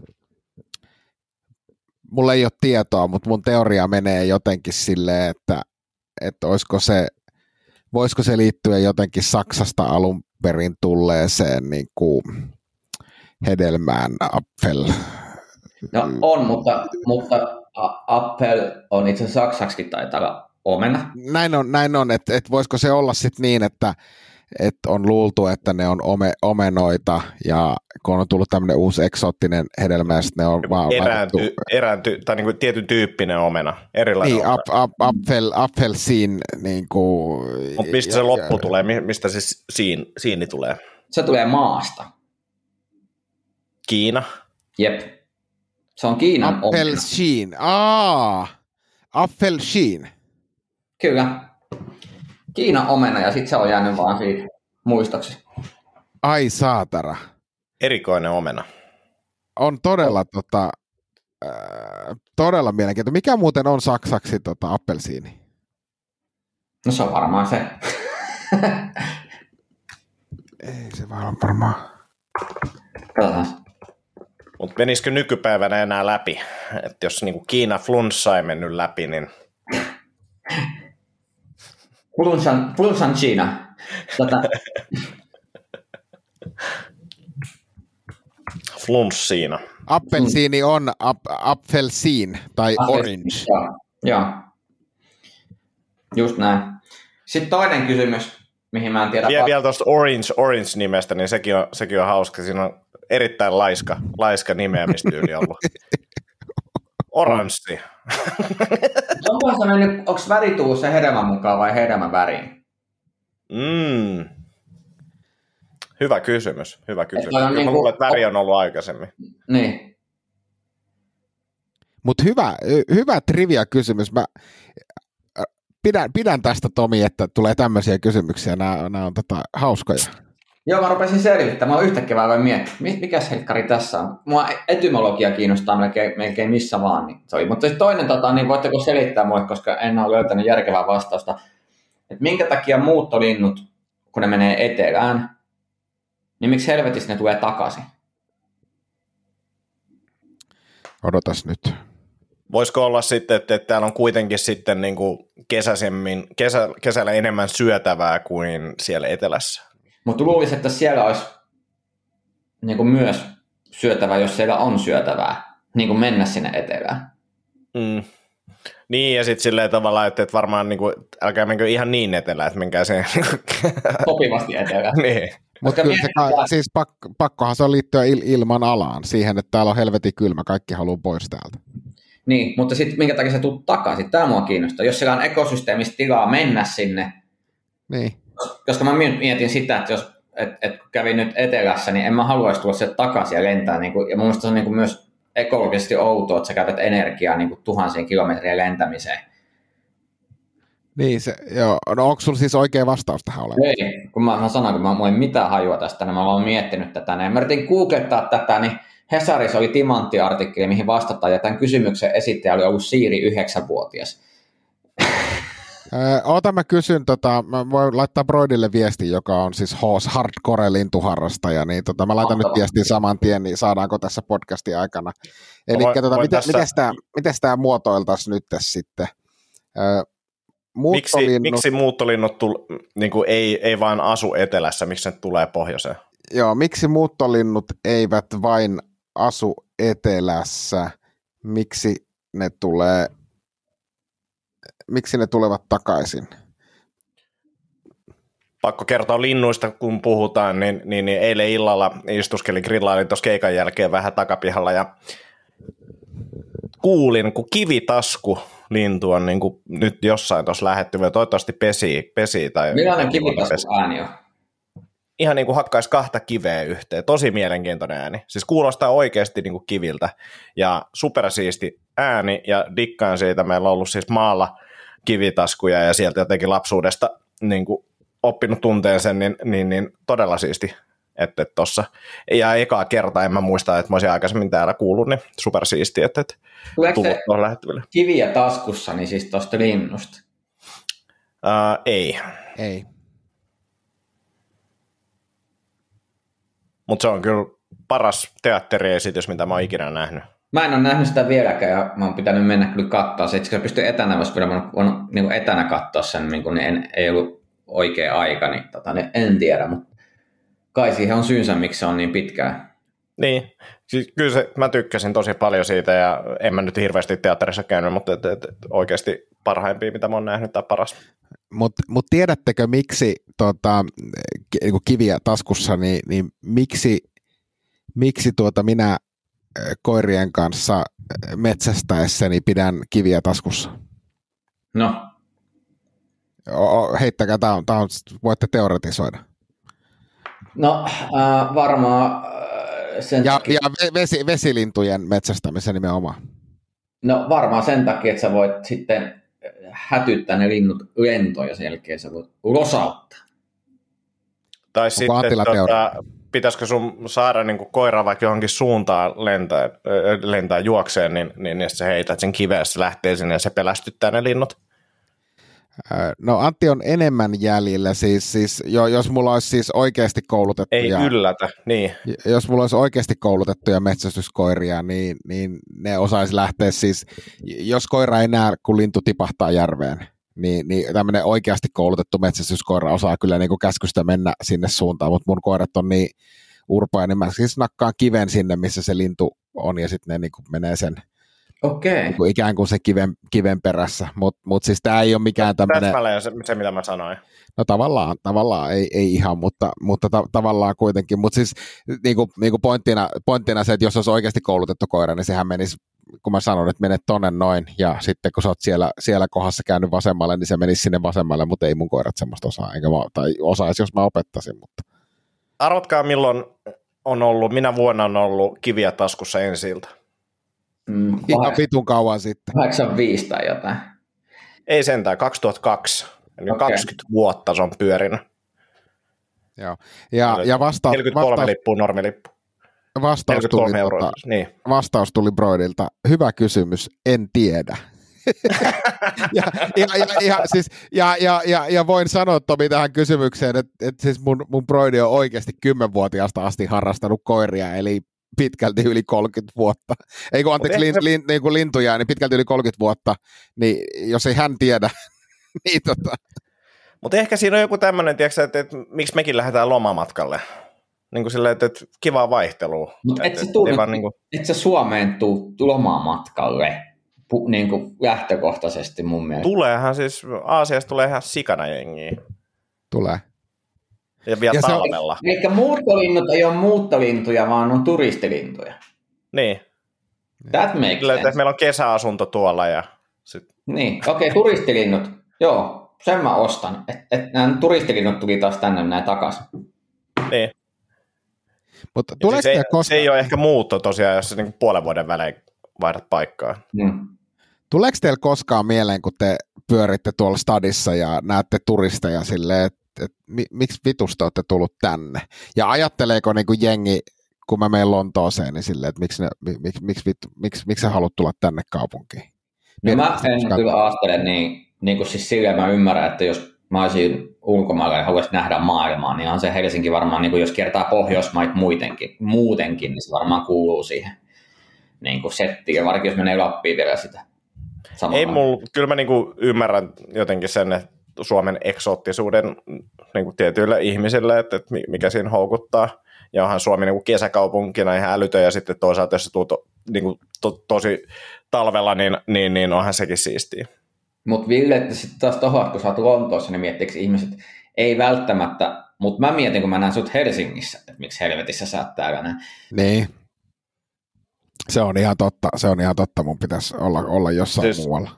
mulla ei ole tietoa, mutta mun teoria menee jotenkin silleen, että, että olisiko se voisiko se liittyä jotenkin Saksasta alun perin tulleeseen niin kuin hedelmään Apfel? No on, mutta, mutta Apple on itse asiassa saksaksi taitaa olla omena. Näin on, näin on että et voisiko se olla sitten niin, että et on luultu, että ne on ome, omenoita ja kun on tullut tämmöinen uusi eksoottinen hedelmä ja ne on vaan eräänty, laitettu... eräänty, tai niin kuin tietyn tyyppinen omena, erilainen niin, omena. Ap, ap, apfel, apfelsiin, niin kuin... Mutta mistä se loppu ja, tulee, mistä se siin, siini tulee? Se tulee maasta. Kiina? Jep. Se on Kiinan Apfelsiin, aa, Apfelsiin. Kyllä. Kiinan omena ja sitten se on jäänyt vaan siitä muistoksi. Ai saatara. Erikoinen omena. On todella, tota, äh, todella mielenkiintoinen. Mikä muuten on saksaksi tota, appelsiini? No se on varmaan se. Ei se vaan varmaan. Katsotaan. Mutta menisikö nykypäivänä enää läpi? Et jos niinku Kiina flunssa ei mennyt läpi, niin... Flunssan, flunssan Kiina. Tota, Flunssiina. Appelsiini on ap, apfelsiin tai orange. Joo, joo. Just näin. Sitten toinen kysymys, mihin mä en tiedä. Vielä, vielä tuosta Orange, Orange-nimestä, niin sekin on, sekin on hauska. Siinä on erittäin laiska, laiska nimeämistyyli ollut. Oranssi. Onko se mennyt, onko väri tullut se hedelmän mukaan vai hedelmän väriin? Mm. Hyvä kysymys, hyvä kysymys. Kyllä niin kuin- luulen, että väri on ollut aikaisemmin. Niin. Mutta hyvä, hyvä trivia kysymys. Mä äh, pidän, pidän tästä Tomi, että tulee tämmöisiä kysymyksiä. Nämä, nämä on tota, hauskoja. Joo, mä rupesin selvittämään. Mä yhtäkkiä vaan voin miettiä, mi- mikä helkkari tässä on. Mua etymologia kiinnostaa melkein, melkein missä vaan. Niin se oli. Mutta toinen, tota, niin voitteko selittää mulle, koska en ole löytänyt järkevää vastausta. Että minkä takia muuttolinnut, kun ne menee etelään, niin miksi helvetissä ne tulee takaisin? Odotas nyt. Voisiko olla sitten, että, että täällä on kuitenkin sitten niin kuin kesäsemmin, kesä, kesällä enemmän syötävää kuin siellä etelässä? Mutta luulisin, että siellä olisi niin kuin myös syötävää, jos siellä on syötävää, niin kuin mennä sinne etelään. Mm. Niin, ja sitten silleen tavalla, että, että varmaan niin kuin, älkää menkö ihan niin etelään, että menkää sen. Sopivasti etelään. niin. Mutta kyllä se, siis pak, pakkohan se on liittyä il, ilman alaan siihen, että täällä on helvetin kylmä, kaikki haluaa pois täältä. Niin, mutta sitten minkä takia se tuu takaisin, tämä mua kiinnostaa. Jos siellä on ekosysteemistä tilaa mennä sinne, Niin. Koska mä mietin sitä, että jos et, et kun kävin nyt etelässä, niin en mä haluaisi tulla sieltä takaisin ja lentää. Niin kuin, ja mun mielestä se on niin kuin myös ekologisesti outoa, että sä käytät energiaa niin kuin tuhansien kilometrien lentämiseen. Niin se, joo. No onko sulla siis oikea vastaus tähän olemaan? Ei, kun mä, mä sanoin, kun mä, mulla ei mitään hajua tästä, niin mä oon miettinyt tätä. Niin mä yritin googlettaa tätä, niin Hesarissa oli timanttiartikkeli, mihin vastataan, ja tämän kysymyksen esittäjä oli ollut Siiri 9-vuotias. Öö, oota mä kysyn, tota, mä voin laittaa Broidille viesti, joka on siis Hoos Hardcore lintuharrastaja, niin tota, mä laitan Mahtavaa. nyt viestin saman tien, niin saadaanko tässä podcastin aikana. Eli tota, miten, tässä- miten, tämä, muotoiltaisiin nyt tässä sitten? Öö, Miksi, muuttolinnut, miksi muuttolinnut tul, niin kuin ei, ei vain asu etelässä, miksi ne tulee pohjoiseen? joo, miksi muuttolinnut eivät vain asu etelässä? Miksi ne tulee, miksi ne tulevat takaisin? Pakko kertoa linnuista, kun puhutaan, niin, niin, niin eilen illalla istuskelin grillailin tuossa keikan jälkeen vähän takapihalla ja kuulin, kun kivitasku lintu on niin kuin nyt jossain tuossa lähetty, ja toivottavasti pesii, pesii tai Millainen kivitasku ääni on? ihan niin kuin hakkaisi kahta kiveä yhteen. Tosi mielenkiintoinen ääni. Siis kuulostaa oikeasti niin kuin kiviltä. Ja supersiisti ääni ja dikkaan siitä. Meillä on ollut siis maalla kivitaskuja ja sieltä jotenkin lapsuudesta niin kuin oppinut tunteen sen, niin, niin, niin todella siisti. Että et tossa. Ja ekaa kertaa en mä muista, että mä olisin aikaisemmin täällä kuullut, niin supersiisti, että, että Tuleeko tullut se kiviä taskussa, niin siis tuosta linnusta? Uh, ei, Ei. mutta se on kyllä paras teatteriesitys, mitä mä oon ikinä nähnyt. Mä en ole nähnyt sitä vieläkään ja mä oon pitänyt mennä kyllä katsoa se, että se pystyy etänä, jos kyllä mä oon niin kuin etänä katsoa sen, niin, kuin, niin en, ei ollut oikea aika, niin tota, ne, en tiedä, mutta kai siihen on syynsä, miksi se on niin pitkään. Niin, siis kyllä se, mä tykkäsin tosi paljon siitä ja en mä nyt hirveästi teatterissa käynyt, mutta et, et, et oikeasti parhaimpia, mitä mä oon nähnyt, tai paras. Mutta mut tiedättekö, miksi tota, niinku kiviä taskussa, niin, niin miksi, miksi tuota minä koirien kanssa ö, metsästäessäni pidän kiviä taskussa? No, heittäkää, tämä on, tää on, voitte teoretisoida. no äh, varmaan äh, sen Ja, takia, ja ve- vesi, vesilintujen metsästämisen nimenomaan. no varmaan sen takia, että sä voit sitten hätyttää ne linnut lentoon ja sen jälkeen sä voit losauttaa. Tai sitten, Attila tota? Pitäisikö sun saada niin koira vaikka johonkin suuntaan lentää, lentää juokseen, niin, niin, niin sä heität sen kiveen, se lähtee sinne ja se pelästyttää ne linnut. No Antti on enemmän jäljellä, siis, siis jo, jos mulla olisi siis oikeasti Ei koulutettuja, yllätä, niin. jos mulla olisi oikeasti koulutettuja metsästyskoiria, niin, niin ne osaisi lähteä siis, jos koira ei näe, kun lintu tipahtaa järveen, niin, niin tämmöinen oikeasti koulutettu metsästyskoira osaa kyllä niin kuin käskystä mennä sinne suuntaan, mutta mun koirat on niin urpoja, niin mä siis nakkaan kiven sinne, missä se lintu on, ja sitten ne niin kuin menee sen Okei. niin kuin ikään kuin se kiven, kiven perässä, mutta mut siis tämä ei ole mikään tämmöinen... Täsmälleen se, se, mitä mä sanoin. No tavallaan, tavallaan ei, ei ihan, mutta, mutta ta, tavallaan kuitenkin. Mutta siis niin kuin, niin kuin pointtina, pointtina se, että jos olisi oikeasti koulutettu koira, niin sehän menisi, kun mä sanon, että menet tonne noin, ja sitten kun sä oot siellä, siellä kohdassa käynyt vasemmalle, niin se menisi sinne vasemmalle, mutta ei mun koirat semmoista osaa, enkä mä, tai osaisi, jos mä opettaisin, mutta Arvatkaa milloin on ollut, minä vuonna on ollut kiviä taskussa ensiltä. Mm, ihan vitun kauan sitten. 85 tai jotain. Ei sentään, 2002. Eli Okei. 20 vuotta se on pyörinyt. Joo. Ja, ja vasta, 43 vastaus, lippua, normilippu. Vastaus, tuli, 43 euroa. tota, Niin. vastaus tuli Broidilta. Hyvä kysymys, en tiedä. ja, ja, ja, ja, siis, ja, ja, ja, ja, voin sanoa Tomi tähän kysymykseen, että, että siis mun, mun broidi on oikeasti 10-vuotiaasta asti harrastanut koiria, eli pitkälti yli 30 vuotta. Ei kun anteeksi, lin, lin, niin kuin lintuja, niin pitkälti yli 30 vuotta, niin jos ei hän tiedä, niin tota, Mutta ehkä siinä on joku tämmöinen, tiedätkö, että, että, miksi mekin lähdetään lomamatkalle. Niin kuin silleen, että, että kivaa vaihtelua. Mutta et Että- sä että nyt- vaan niin kuin, Et sä Suomeen tuu lomamatkalle pu, niin kuin lähtökohtaisesti mun mielestä. tuleehan siis, Aasiasta tulee ihan sikana jengiä. tulee. Ja vielä Ja se on- talvella. Eli muuttolinnut ei ole muuttolintuja, vaan on turistilintuja. Niin. That makes Kyllä, että sense. meillä on kesäasunto tuolla ja sit, Niin, okei, okay, turistilinnut. Joo, sen mä ostan. Että et nämä turistilinnut tuli taas tänne näin takaisin. niin. Mutta Ja tuleeko siis ei, koskaan, se ei ole ehkä muutto tosiaan, jos sä niin puolen vuoden välein vaihdat paikkaa. Hmm. tuleeko teillä koskaan mieleen, kun te pyöritte tuolla stadissa ja näette turisteja silleen, että et, mi, miksi vitusta olette tullut tänne? Ja ajatteleeko niinku jengi, kun mä menen Lontooseen, niin silleen, että miksi, ne, mi, miksi, miksi, vittu, miksi, miksi sä haluat tulla tänne kaupunkiin? No mä en kyllä ajattele niin, niin kuin siis silleen mä ymmärrän, että jos mä olisin ulkomailla ja haluaisin nähdä maailmaa, niin on se Helsinki varmaan, niin kuin jos kiertää Pohjoismaita muutenkin, muutenkin, niin se varmaan kuuluu siihen niin kuin settiin, ja varsinkin jos menee Lappiin vielä sitä. Samalla. Ei mul, kyllä mä niinku ymmärrän jotenkin sen, että Suomen eksoottisuuden niinku tietyille ihmisille, että, että mi- mikä siinä houkuttaa. Ja onhan Suomi niinku kesäkaupunkina ihan älytön, ja sitten toisaalta jos se tuu to, niinku, to, tosi talvella, niin, niin, niin onhan sekin siistiä. Mutta Ville, että sitten taas tohon, kun sä oot Lontoossa, niin miettiikö ihmiset, ei välttämättä, mutta mä mietin, kun mä näen sut Helsingissä, että miksi helvetissä sä oot täällä näin. Niin. Se on ihan totta, se on ihan totta, mun pitäisi olla, olla jossain Siis- muualla.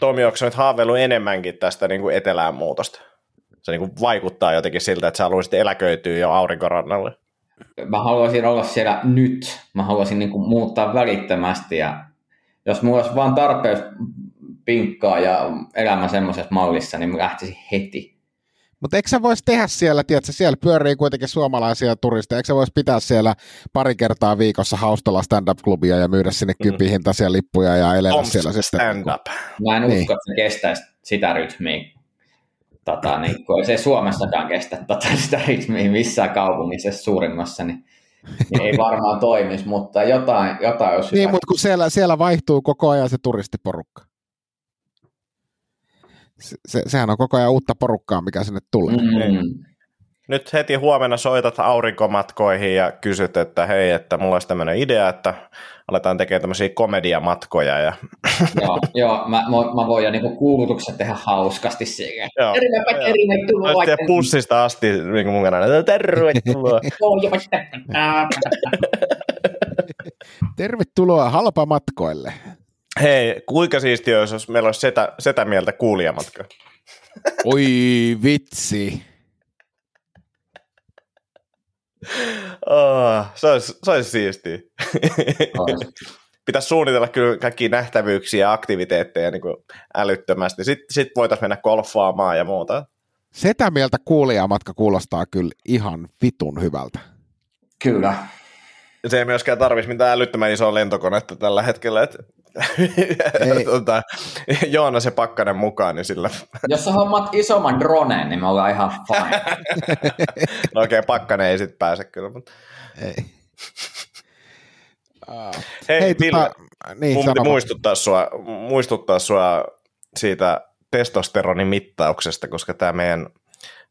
Tomi, onko sä nyt haaveillut enemmänkin tästä niinku etelään muutosta? Se niinku vaikuttaa jotenkin siltä, että sä haluaisit eläköityä jo aurinkorannalle. Mä haluaisin olla siellä nyt, mä haluaisin niin kuin muuttaa välittömästi ja jos mulla olisi vaan tarpeeksi pinkkaa ja elämä semmoisessa mallissa, niin mä lähtisin heti. Mutta eikö sä voisi tehdä siellä, tiedätkö, siellä pyörii kuitenkin suomalaisia turisteja, eikö sä voisi pitää siellä pari kertaa viikossa haustalla stand-up-klubia ja myydä sinne Mm. kymppihintaisia lippuja ja elellä Toms siellä sitten. stand up. Mä en Niin. usko, että se kestäisi sitä rytmiä. Tota, niin, kun ei se Suomessakaan kestä tota, sitä rytmiä missään kaupungissa suurimmassa, niin, niin ei varmaan toimisi, mutta jotain, jotain olisi Niin, hyvä. mutta kun siellä, siellä vaihtuu koko ajan se turistiporukka. Se, se, sehän on koko ajan uutta porukkaa, mikä sinne tulee. Mm. Nyt heti huomenna soitat aurinkomatkoihin ja kysyt, että hei, että mulla olisi tämmöinen idea, että aletaan tekemään tämmöisiä komediamatkoja. Ja... joo, joo mä, mä, voin jo niinku kuulutukset tehdä hauskasti siihen. Joo, tervepä, tervetuloa. Sitten pussista asti niin mukana, tervetuloa. tervetuloa halpamatkoille. Hei, kuinka siistiä olisi, jos meillä olisi setä, setä mieltä kuulijamatka? Oi vitsi. Oh, se, olisi, se olisi siistiä. Pitäisi suunnitella kyllä kaikki nähtävyyksiä ja aktiviteetteja niin kuin älyttömästi. Sitten sit voitaisiin mennä golfaamaan ja muuta. Setä mieltä kuulijamatka kuulostaa kyllä ihan vitun hyvältä. Kyllä. Se ei myöskään tarvitsisi mitään älyttömän isoa lentokonetta tällä hetkellä. Että tuota, Joona se pakkanen mukaan, niin sillä... Jos sä hommat isomman droneen, niin me ollaan ihan fine. no okei, okay, pakkanen ei sitten pääse kyllä, mutta... Ei. Hei, Hei Ville, tota, niin, mun piti muistuttaa sua, muistuttaa sua siitä testosteronin mittauksesta, koska tämä meidän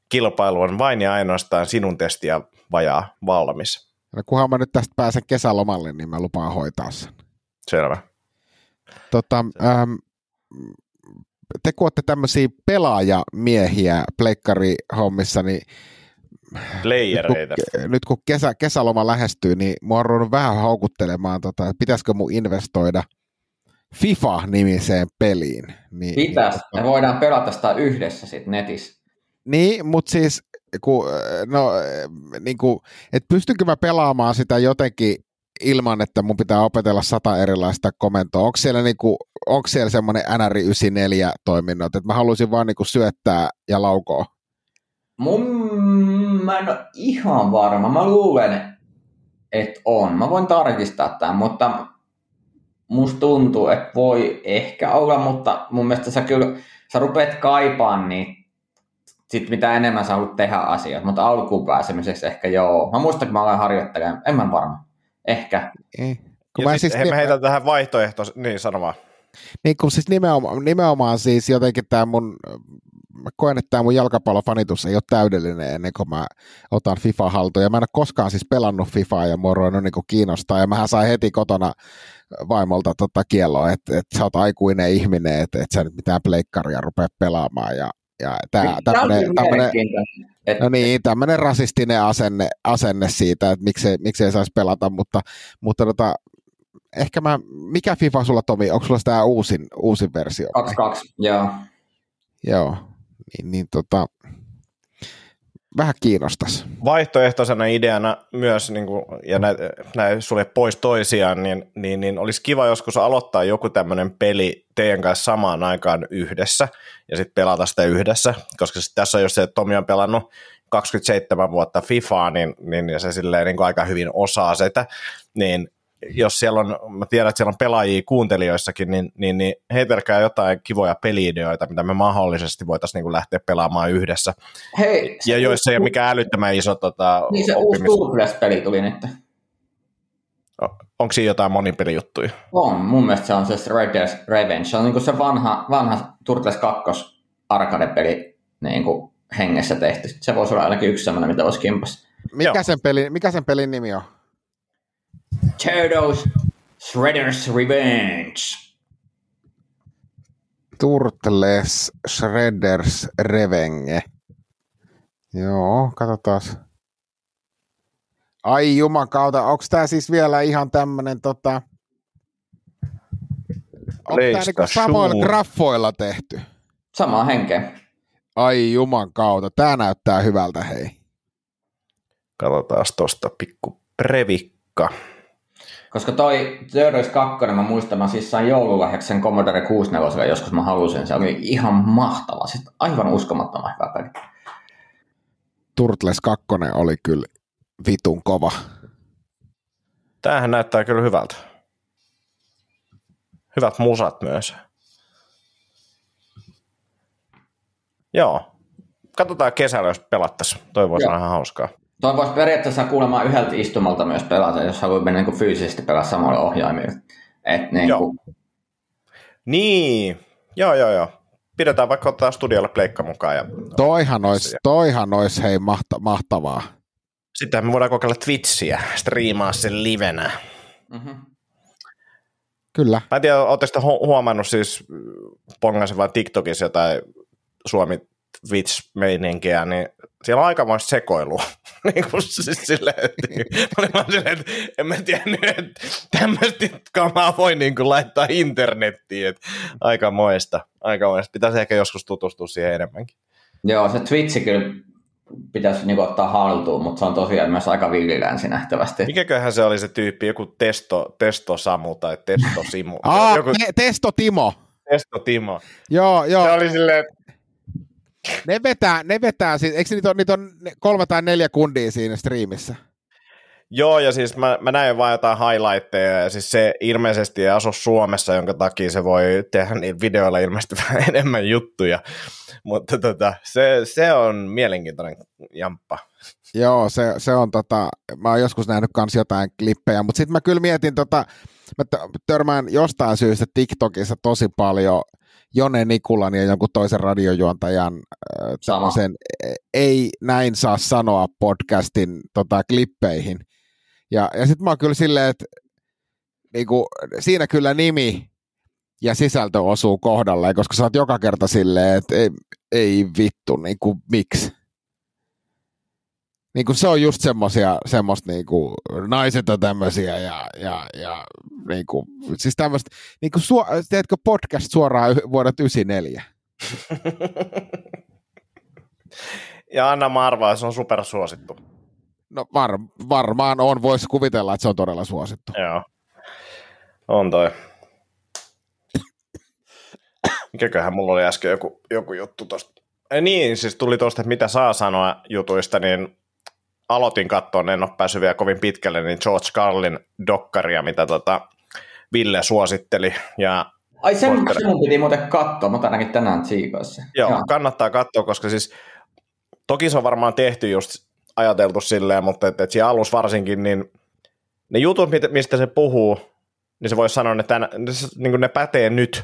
kilpailu on vain ja ainoastaan sinun testiä vajaa valmis. No kunhan mä nyt tästä pääsen kesälomalle, niin mä lupaan hoitaa sen. Selvä. Tota, ähm, te kun olette tämmöisiä pelaajamiehiä pleikkarihommissa, niin Playereita. Nyt kun, nyt kun kesä, kesäloma lähestyy, niin mua on ruvennut vähän houkuttelemaan, tota, että pitäisikö mun investoida FIFA-nimiseen peliin. Niin, Pitäis. Niin, tota... Me voidaan pelata sitä yhdessä sitten netissä. Niin, mutta siis, kun, no, niin kuin, että pystynkö mä pelaamaan sitä jotenkin ilman, että mun pitää opetella sata erilaista komentoa. Onko siellä, niinku, onko siellä semmoinen NR 94 toiminnot, että mä haluaisin vaan niinku syöttää ja laukoa? Mun, mä en ole ihan varma. Mä luulen, että on. Mä voin tarkistaa tämän, mutta musta tuntuu, että voi ehkä olla, mutta mun mielestä sä kyllä, sä rupeat kaipaan niin sit mitä enemmän sä haluat tehdä asioita, mutta alkuun pääsemiseksi ehkä joo. Mä muistan, kun mä olen harjoittelemaan, en mä varma. Ehkä. Eh. Kun ja mä siis, he, heitän tähän vaihtoehto, niin sanomaan. Niin kun siis nimenomaan, nimenomaan siis jotenkin tämä mun, mä koen, että tämä mun jalkapallofanitus ei ole täydellinen ennen kuin mä otan FIFA haltuun. Ja mä en ole koskaan siis pelannut FIFAa ja mua on niin kiinnostaa. Ja mähän sain heti kotona vaimolta tota kielloa, että, että sä oot aikuinen ihminen, että, että sä nyt mitään pleikkaria rupeat pelaamaan. Ja, ja tää, tämmönen, tämmönen, et, no niin, tämmöinen rasistinen asenne, asenne siitä, että miksei, miksei saisi pelata, mutta, mutta tota, ehkä mä, mikä FIFA sulla Tomi, onko sulla tämä uusin, uusin versio? 2-2, joo. Joo, niin, niin tota, vähän kiinnostas. Vaihtoehtoisena ideana myös, niin kuin, ja näin, näin sulle pois toisiaan, niin, niin, niin olisi kiva joskus aloittaa joku tämmöinen peli teidän kanssa samaan aikaan yhdessä, ja sitten pelata sitä yhdessä, koska sit tässä on jos se, että Tomi on pelannut 27 vuotta FIFAa, niin, niin ja se silleen niin kuin aika hyvin osaa sitä, niin jos siellä on, mä tiedän, että siellä on pelaajia kuuntelijoissakin, niin, niin, niin heitelkää jotain kivoja peliideoita, mitä me mahdollisesti voitaisiin niin lähteä pelaamaan yhdessä. Hei, ja joissa ei ole mikään älyttömän iso tota, Niin se oppimis... uusi peli tuli nyt. Onko siinä jotain monipelijuttuja? On, mun mielestä se on se Raiders Revenge. Se on niin se vanha, vanha Turtles 2 arcade-peli niin kuin hengessä tehty. Se voisi olla ainakin yksi sellainen, mitä olisi kimpas. Mikä sen, peli, mikä sen pelin nimi on? Turtles Shredder's Revenge. Turtles Shredders Revenge. Joo, katsotaan. Ai jumakauta, onko tämä siis vielä ihan tämmönen tota... Onko tämä niinku samoilla graffoilla tehty? Samaa henkeä. Ai juman kautta, tämä näyttää hyvältä hei. Katsotaan tuosta pikku previkka. Koska toi Turtles 2, mä muistan, mä siis sain joululahjaksi sen Commodore 64 joskus mä halusin. Se oli ihan mahtava, siis aivan uskomattoman hyvä peli. Turtles 2 oli kyllä vitun kova. Tämähän näyttää kyllä hyvältä. Hyvät musat myös. Joo. Katsotaan kesällä, jos pelattaisiin. Toi voisi olla ihan hauskaa. Toi voisi periaatteessa kuulemaan yhdeltä istumalta myös pelata, jos haluaa mennä niin fyysisesti pelaa samoilla ohjaimilla. Et niin, joo. Kuin... niin, joo joo joo. pidetään vaikka ottaa studiolle pleikka mukaan. Ja... Toihan olisi, toihan olisi hei mahta, mahtavaa. Sitten me voidaan kokeilla Twitchiä, striimaa sen livenä. Mm-hmm. Kyllä. Mä en tiedä, ootteko huomannut siis pongasen vaan TikTokissa jotain Suomi Twitch-meininkiä, niin siellä on aikamoista sekoilua. niin kuin siis silleen, että, mä olin vaan silleen, että en mä tiennyt, että tämmöistä kamaa voi niin kuin laittaa internettiin. Että aikamoista, aikamoista. Pitäisi ehkä joskus tutustua siihen enemmänkin. Joo, se Twitch kyllä pitäisi niinku ottaa haltuun, mutta se on tosiaan myös aika villilänsi nähtävästi. Mikäköhän se oli se tyyppi, joku testo, testo Samu tai testo Simu? Aa, joku... te- Testo Timo. Testo Timo. Joo, joo. Se oli silleen, Ne vetää, ne vetää siis, eikö niitä, on, niitä on kolme tai neljä kundia siinä striimissä? Joo, ja siis mä, mä näin vaan jotain highlightteja, ja siis se ilmeisesti ei asu Suomessa, jonka takia se voi tehdä niillä videoilla ilmeisesti vähän enemmän juttuja. Mutta tota, se, se on mielenkiintoinen jamppa. Joo, se, se on tota, mä oon joskus nähnyt kans jotain klippejä, mutta sitten mä kyllä mietin tota, mä törmään jostain syystä TikTokissa tosi paljon Jone Nikulan ja jonkun toisen radiojuontajan äh, sen ei näin saa sanoa podcastin tota, klippeihin. Ja, ja sitten mä oon kyllä silleen, että niinku, siinä kyllä nimi ja sisältö osuu kohdalle, koska sä oot joka kerta silleen, että ei, ei vittu, niinku, miksi? Niinku, se on just semmosia, semmoista niinku, naiset on tämmöisiä ja, ja, ja niinku, siis tämmöistä, niinku, suo, teetkö podcast suoraan vuodet 94? ja Anna Marvaa, se on supersuosittu. No var, varmaan on, voisi kuvitella, että se on todella suosittu. Joo, on toi. Mikäköhän mulla oli äsken joku, joku juttu tosta. Ei niin, siis tuli tuosta, että mitä saa sanoa jutuista, niin aloitin katsoa, en ole päässyt vielä kovin pitkälle, niin George Carlin dokkaria, mitä tota Ville suositteli. Ja Ai sen, Porter... sen piti muuten katsoa, mutta ainakin tänään tsiikoissa. Joo, Joo, kannattaa katsoa, koska siis toki se on varmaan tehty just ajateltu silleen, mutta että et siinä alussa varsinkin, niin ne jutut, mistä se puhuu, niin se voisi sanoa, että tämän, niin ne pätee nyt.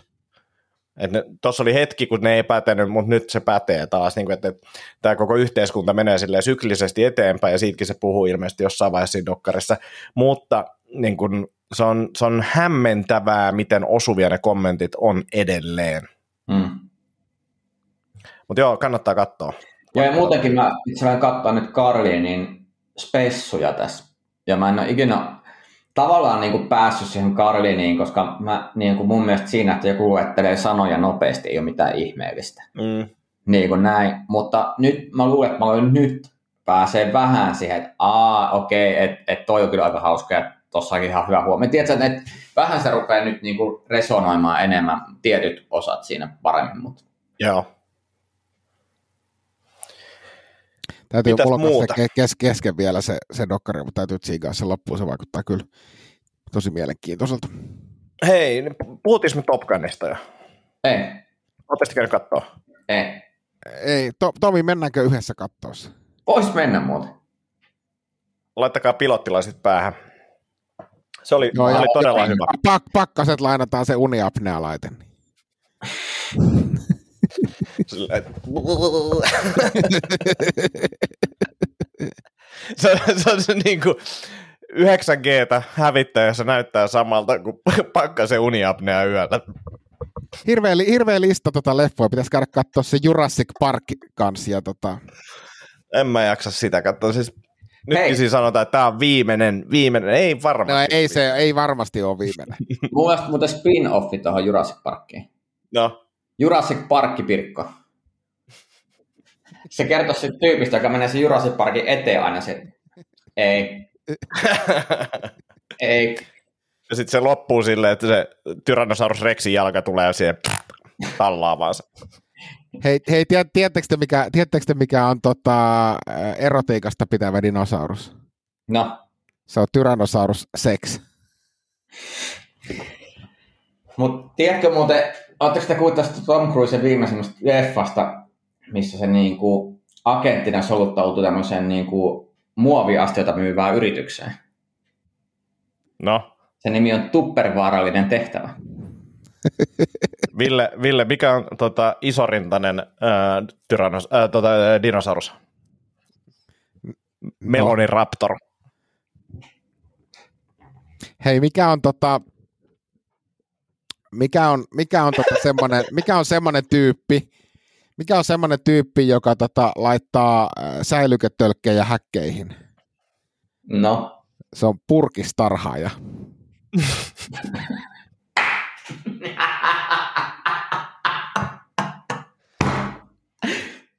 Tuossa oli hetki, kun ne ei pätenyt, mutta nyt se pätee taas, niin kuin, että, että tämä koko yhteiskunta menee syklisesti eteenpäin, ja siitäkin se puhuu ilmeisesti jossain vaiheessa siinä dokkarissa, mutta niin kuin, se, on, se on hämmentävää, miten osuvia ne kommentit on edelleen. Mm. Mutta joo, kannattaa katsoa. Joo, ja muutenkin mä itse asiassa katsoin nyt Karlinin spessuja tässä, ja mä en ole ikinä tavallaan niin kuin päässyt siihen Karliniin, koska mä, niin kuin mun mielestä siinä, että joku luettelee sanoja nopeasti, ei ole mitään ihmeellistä. Mm. Niin kuin näin. Mutta nyt mä luulen, että mä olen nyt pääsee vähän siihen, että aa, okei, okay, että et toi on kyllä aika hauska ja tossakin ihan hyvä huomio. Tiedätkö, että et, vähän se rupeaa nyt niin kuin resonoimaan enemmän tietyt osat siinä paremmin. Mutta. Joo. Täytyy mulla se kes, kesken vielä se, se dokkari, mutta täytyy tsiigaa se loppuun, se vaikuttaa kyllä tosi mielenkiintoiselta. Hei, niin me Top Gunista jo? Ei. Oletteko käynyt katsoa? Ei. Ei, to, Tomi, mennäänkö yhdessä kattoissa? Vois mennä muuten. Laittakaa pilottilaiset päähän. Se oli, Joo, oli todella hyvä. Pak, pakkaset lainataan se uniapnea-laite. se, se on se niin kuin 9Gtä hävittäjässä näyttää samalta kuin pakkasen uniapnea yöllä. Hirveä, hirveä lista tota leffoa. Pitäisi käydä katsoa se Jurassic Park kanssa. Ja tota... En mä jaksa sitä katsoa. Siis Nytkin siis sanotaan, että tämä on viimeinen, viimeinen, ei varmasti. No ei, se, ei varmasti ole viimeinen. Mun mielestä muuten spin-offi tuohon Jurassic Parkiin. No. Jurassic Parkki Pirkko. Se kertoo siitä tyypistä, joka menee se Jurassic Parkin eteen aina se. Ei. Ei. Ja sitten se loppuu silleen, että se Tyrannosaurus Rexin jalka tulee siihen tallaamaan se. Hei, hei tiedättekö te, mikä, tiedättekö te, mikä on tota, erotiikasta pitävä dinosaurus? No. Se on Tyrannosaurus Sex. Mutta tiedätkö muuten, oletteko te kuullut tästä Tom Cruisen viimeisimmästä leffasta, missä se niinku agenttina soluttautui tämmöiseen niinku muoviastiota myyvään yritykseen? No? Se nimi on Tuppervaarallinen tehtävä. Ville, Ville, mikä on tota, isorintainen ää, tyrannos, ää, tota, ää, dinosaurus? Melonin raptor. Hei, mikä on tota, mikä on, mikä on tota semmoinen, mikä on semmoinen tyyppi, mikä on semmoinen tyyppi, joka tota, laittaa äh, säilyketölkkejä häkkeihin? No, Se on purkistarhaaja.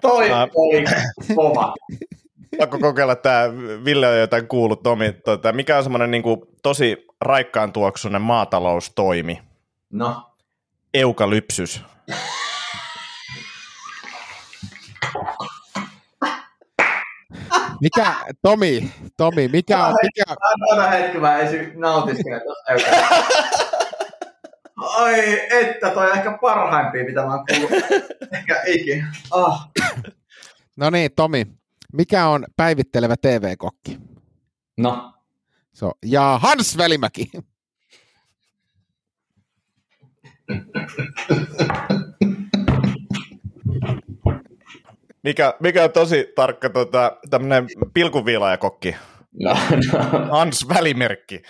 toi oli kova. Pakko kokeilla tämä, Ville on jotain kuullut, Tomi, tota, mikä on semmoinen niin tosi raikkaan tuoksunen maataloustoimi? No, Eukalypsys. Mikä, Tomi, Tomi, mikä on, mikä, Anna hetki, mä ensin nautiskelen tuosta Ai, että toi on ehkä parhaimpia, mitä mä oon kuullut. Ehkä ikinä. Ah. no niin, Tomi, mikä on päivittelevä TV-kokki? No, Se on, ja Hans Velimäki. Mikä, mikä on tosi tarkka tota, tämmöinen pilkunviilaajakokki? no, no. Hans Välimerkki.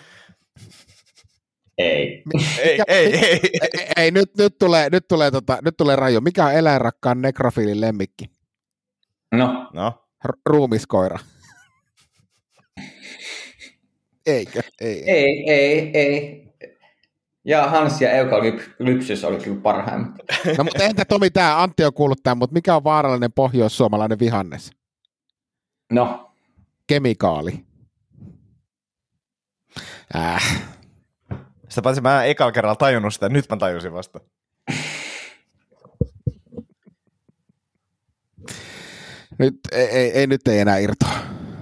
Ei. Ei, ei, ei. ei, ei nyt, nyt, tulee, nyt, tulee, tota, nyt tulee raju. Mikä on eläinrakkaan nekrofiilin lemmikki? No, No, R- ruumiskoira. Eikö? Ei. ei, ei, ei. Ja Hans ja Eukalypsys oli kyllä parhaimmat. No mutta entä Tomi, tämä Antti on kuullut tämän, mutta mikä on vaarallinen pohjoissuomalainen vihannes? No, Kemikaali. Äh. sitä paitsi mä en ekalla kerralla tajunnut sitä, nyt mä tajusin vasta. Nyt, ei, ei, ei, nyt ei enää irtoa.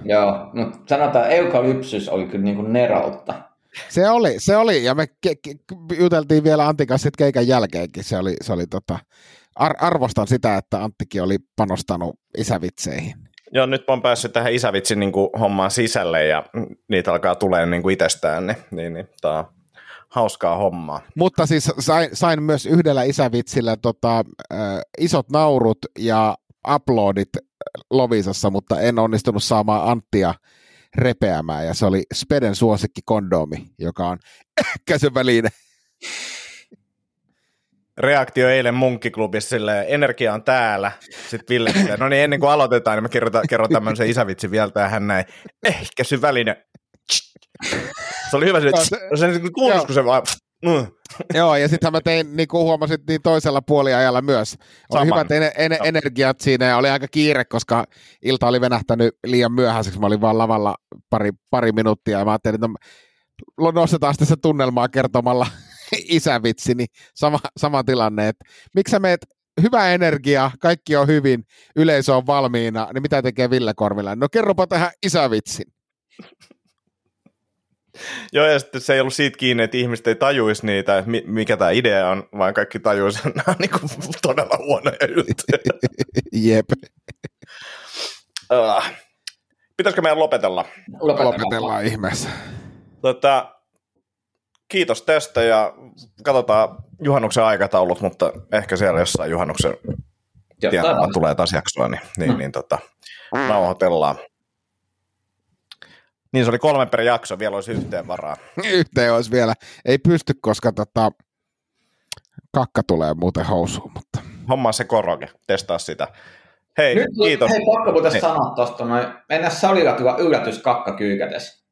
joo. No, sanotaan, että Eukalypsys oli kyllä niin kuin neroutta. Se oli, se oli, ja me ke, ke, juteltiin vielä Antin kanssa sit keikan jälkeenkin. Se oli, se oli tota, ar, arvostan sitä, että Anttikin oli panostanut isävitseihin. Joo, nyt oon päässyt tähän isävitsin niin kuin, hommaan sisälle ja niitä alkaa tulee niin kuin itsestään, niin, niin, niin tää on hauskaa hommaa. Mutta siis sain, sain myös yhdellä isävitsillä tota, äh, isot naurut ja uploadit Lovisassa, mutta en onnistunut saamaan Anttia repeämään. Ja se oli Speden suosikki kondomi, joka on ehkäisyn väline. Reaktio eilen munkkiklubissa silleen, energia on täällä. Sitten Ville silleen, no niin ennen kuin aloitetaan, niin mä kerron, kerron tämmöisen isävitsin vielä tähän näin. Ehkäisy väline. Se oli hyvä, se, Joo, se, se- kuulus, kun se vaan... Mm. Joo, ja sitten mä tein, niin kuin huomasit, niin toisella puoliajalla myös. Oli Saman. hyvät ener- Joo. energiat siinä ja oli aika kiire, koska ilta oli venähtänyt liian myöhäiseksi. Mä olin vaan lavalla pari, pari minuuttia ja mä ajattelin, että no, nostetaan sitten se tunnelmaa kertomalla isävitsi, niin sama, sama tilanne, että miksi sä meet hyvä energia, kaikki on hyvin, yleisö on valmiina, niin mitä tekee Ville Korvila? No kerropa tähän isävitsin. Joo, ja sitten se ei ollut siitä kiinni, että ihmiset ei tajuisi niitä, mikä tämä idea on, vaan kaikki tajuisi, että nämä on niin kuin todella huonoja juttuja. Jep, Uh, pitäisikö meidän lopetella? lopetellaan ihmeessä. Tota, kiitos tästä ja katsotaan juhannuksen aikataulut, mutta ehkä siellä jossain juhannuksen tienoilla tulee taas jaksoa, niin, niin, niin tota, nauhoitellaan. Niin se oli kolme per jakso, vielä olisi yhteen varaa. Yhteen olisi vielä. Ei pysty, koska tota, kakka tulee muuten housuun, mutta Hommaa se koroke, testaa sitä. Hei, Nyt, kiitos. Hei, pakko muuten Niin. sanoa tuosta noin. Mennä salilla tulla yllätys kakka kyykätes.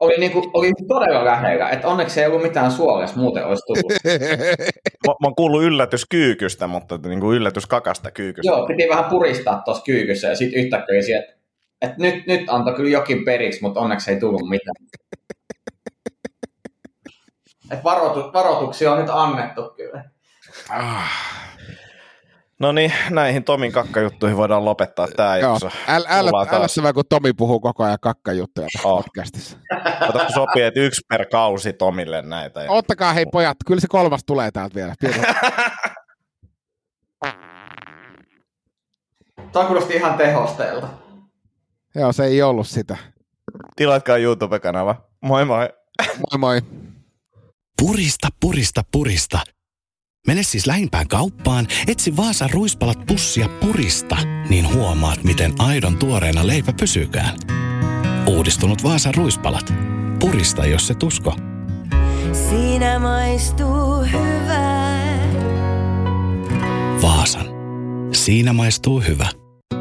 Oli, niinku, oli todella lähellä, että onneksi ei ollut mitään suolessa, muuten olisi tullut. Mä, mä oon kuullut yllätys kyykystä, mutta niin kuin yllätys kakasta kyykystä. Joo, piti vähän puristaa tuossa kyykyssä ja sitten yhtäkkiä siellä, et nyt, nyt antoi kyllä jokin periksi, mutta onneksi ei tullut mitään. Et varoitu, varoituksia on nyt annettu kyllä. ah, No niin, näihin Tomin kakkajuttuihin voidaan lopettaa tämä joo. jakso. Äl, äl, Kuullaan taas. älyttävää, kun Tomi puhuu koko ajan kakkajuttuja Oh. podcastissa. Otatko sopii, että yksi per kausi Tomille näitä? Ottakaa hei pojat, kyllä se kolmas tulee täältä vielä. Tämä kuulosti ihan tehosteelta. Joo, se ei ollut sitä. Tilatkaa YouTube-kanava. Moi moi! Moi moi. Purista, purista, purista. Mene siis lähimpään kauppaan, etsi Vaasan ruispalat pussia purista, niin huomaat, miten aidon tuoreena leipä pysykään. Uudistunut Vaasan ruispalat. Purista, jos se tusko. Siinä maistuu hyvää. Vaasan. Siinä maistuu hyvä.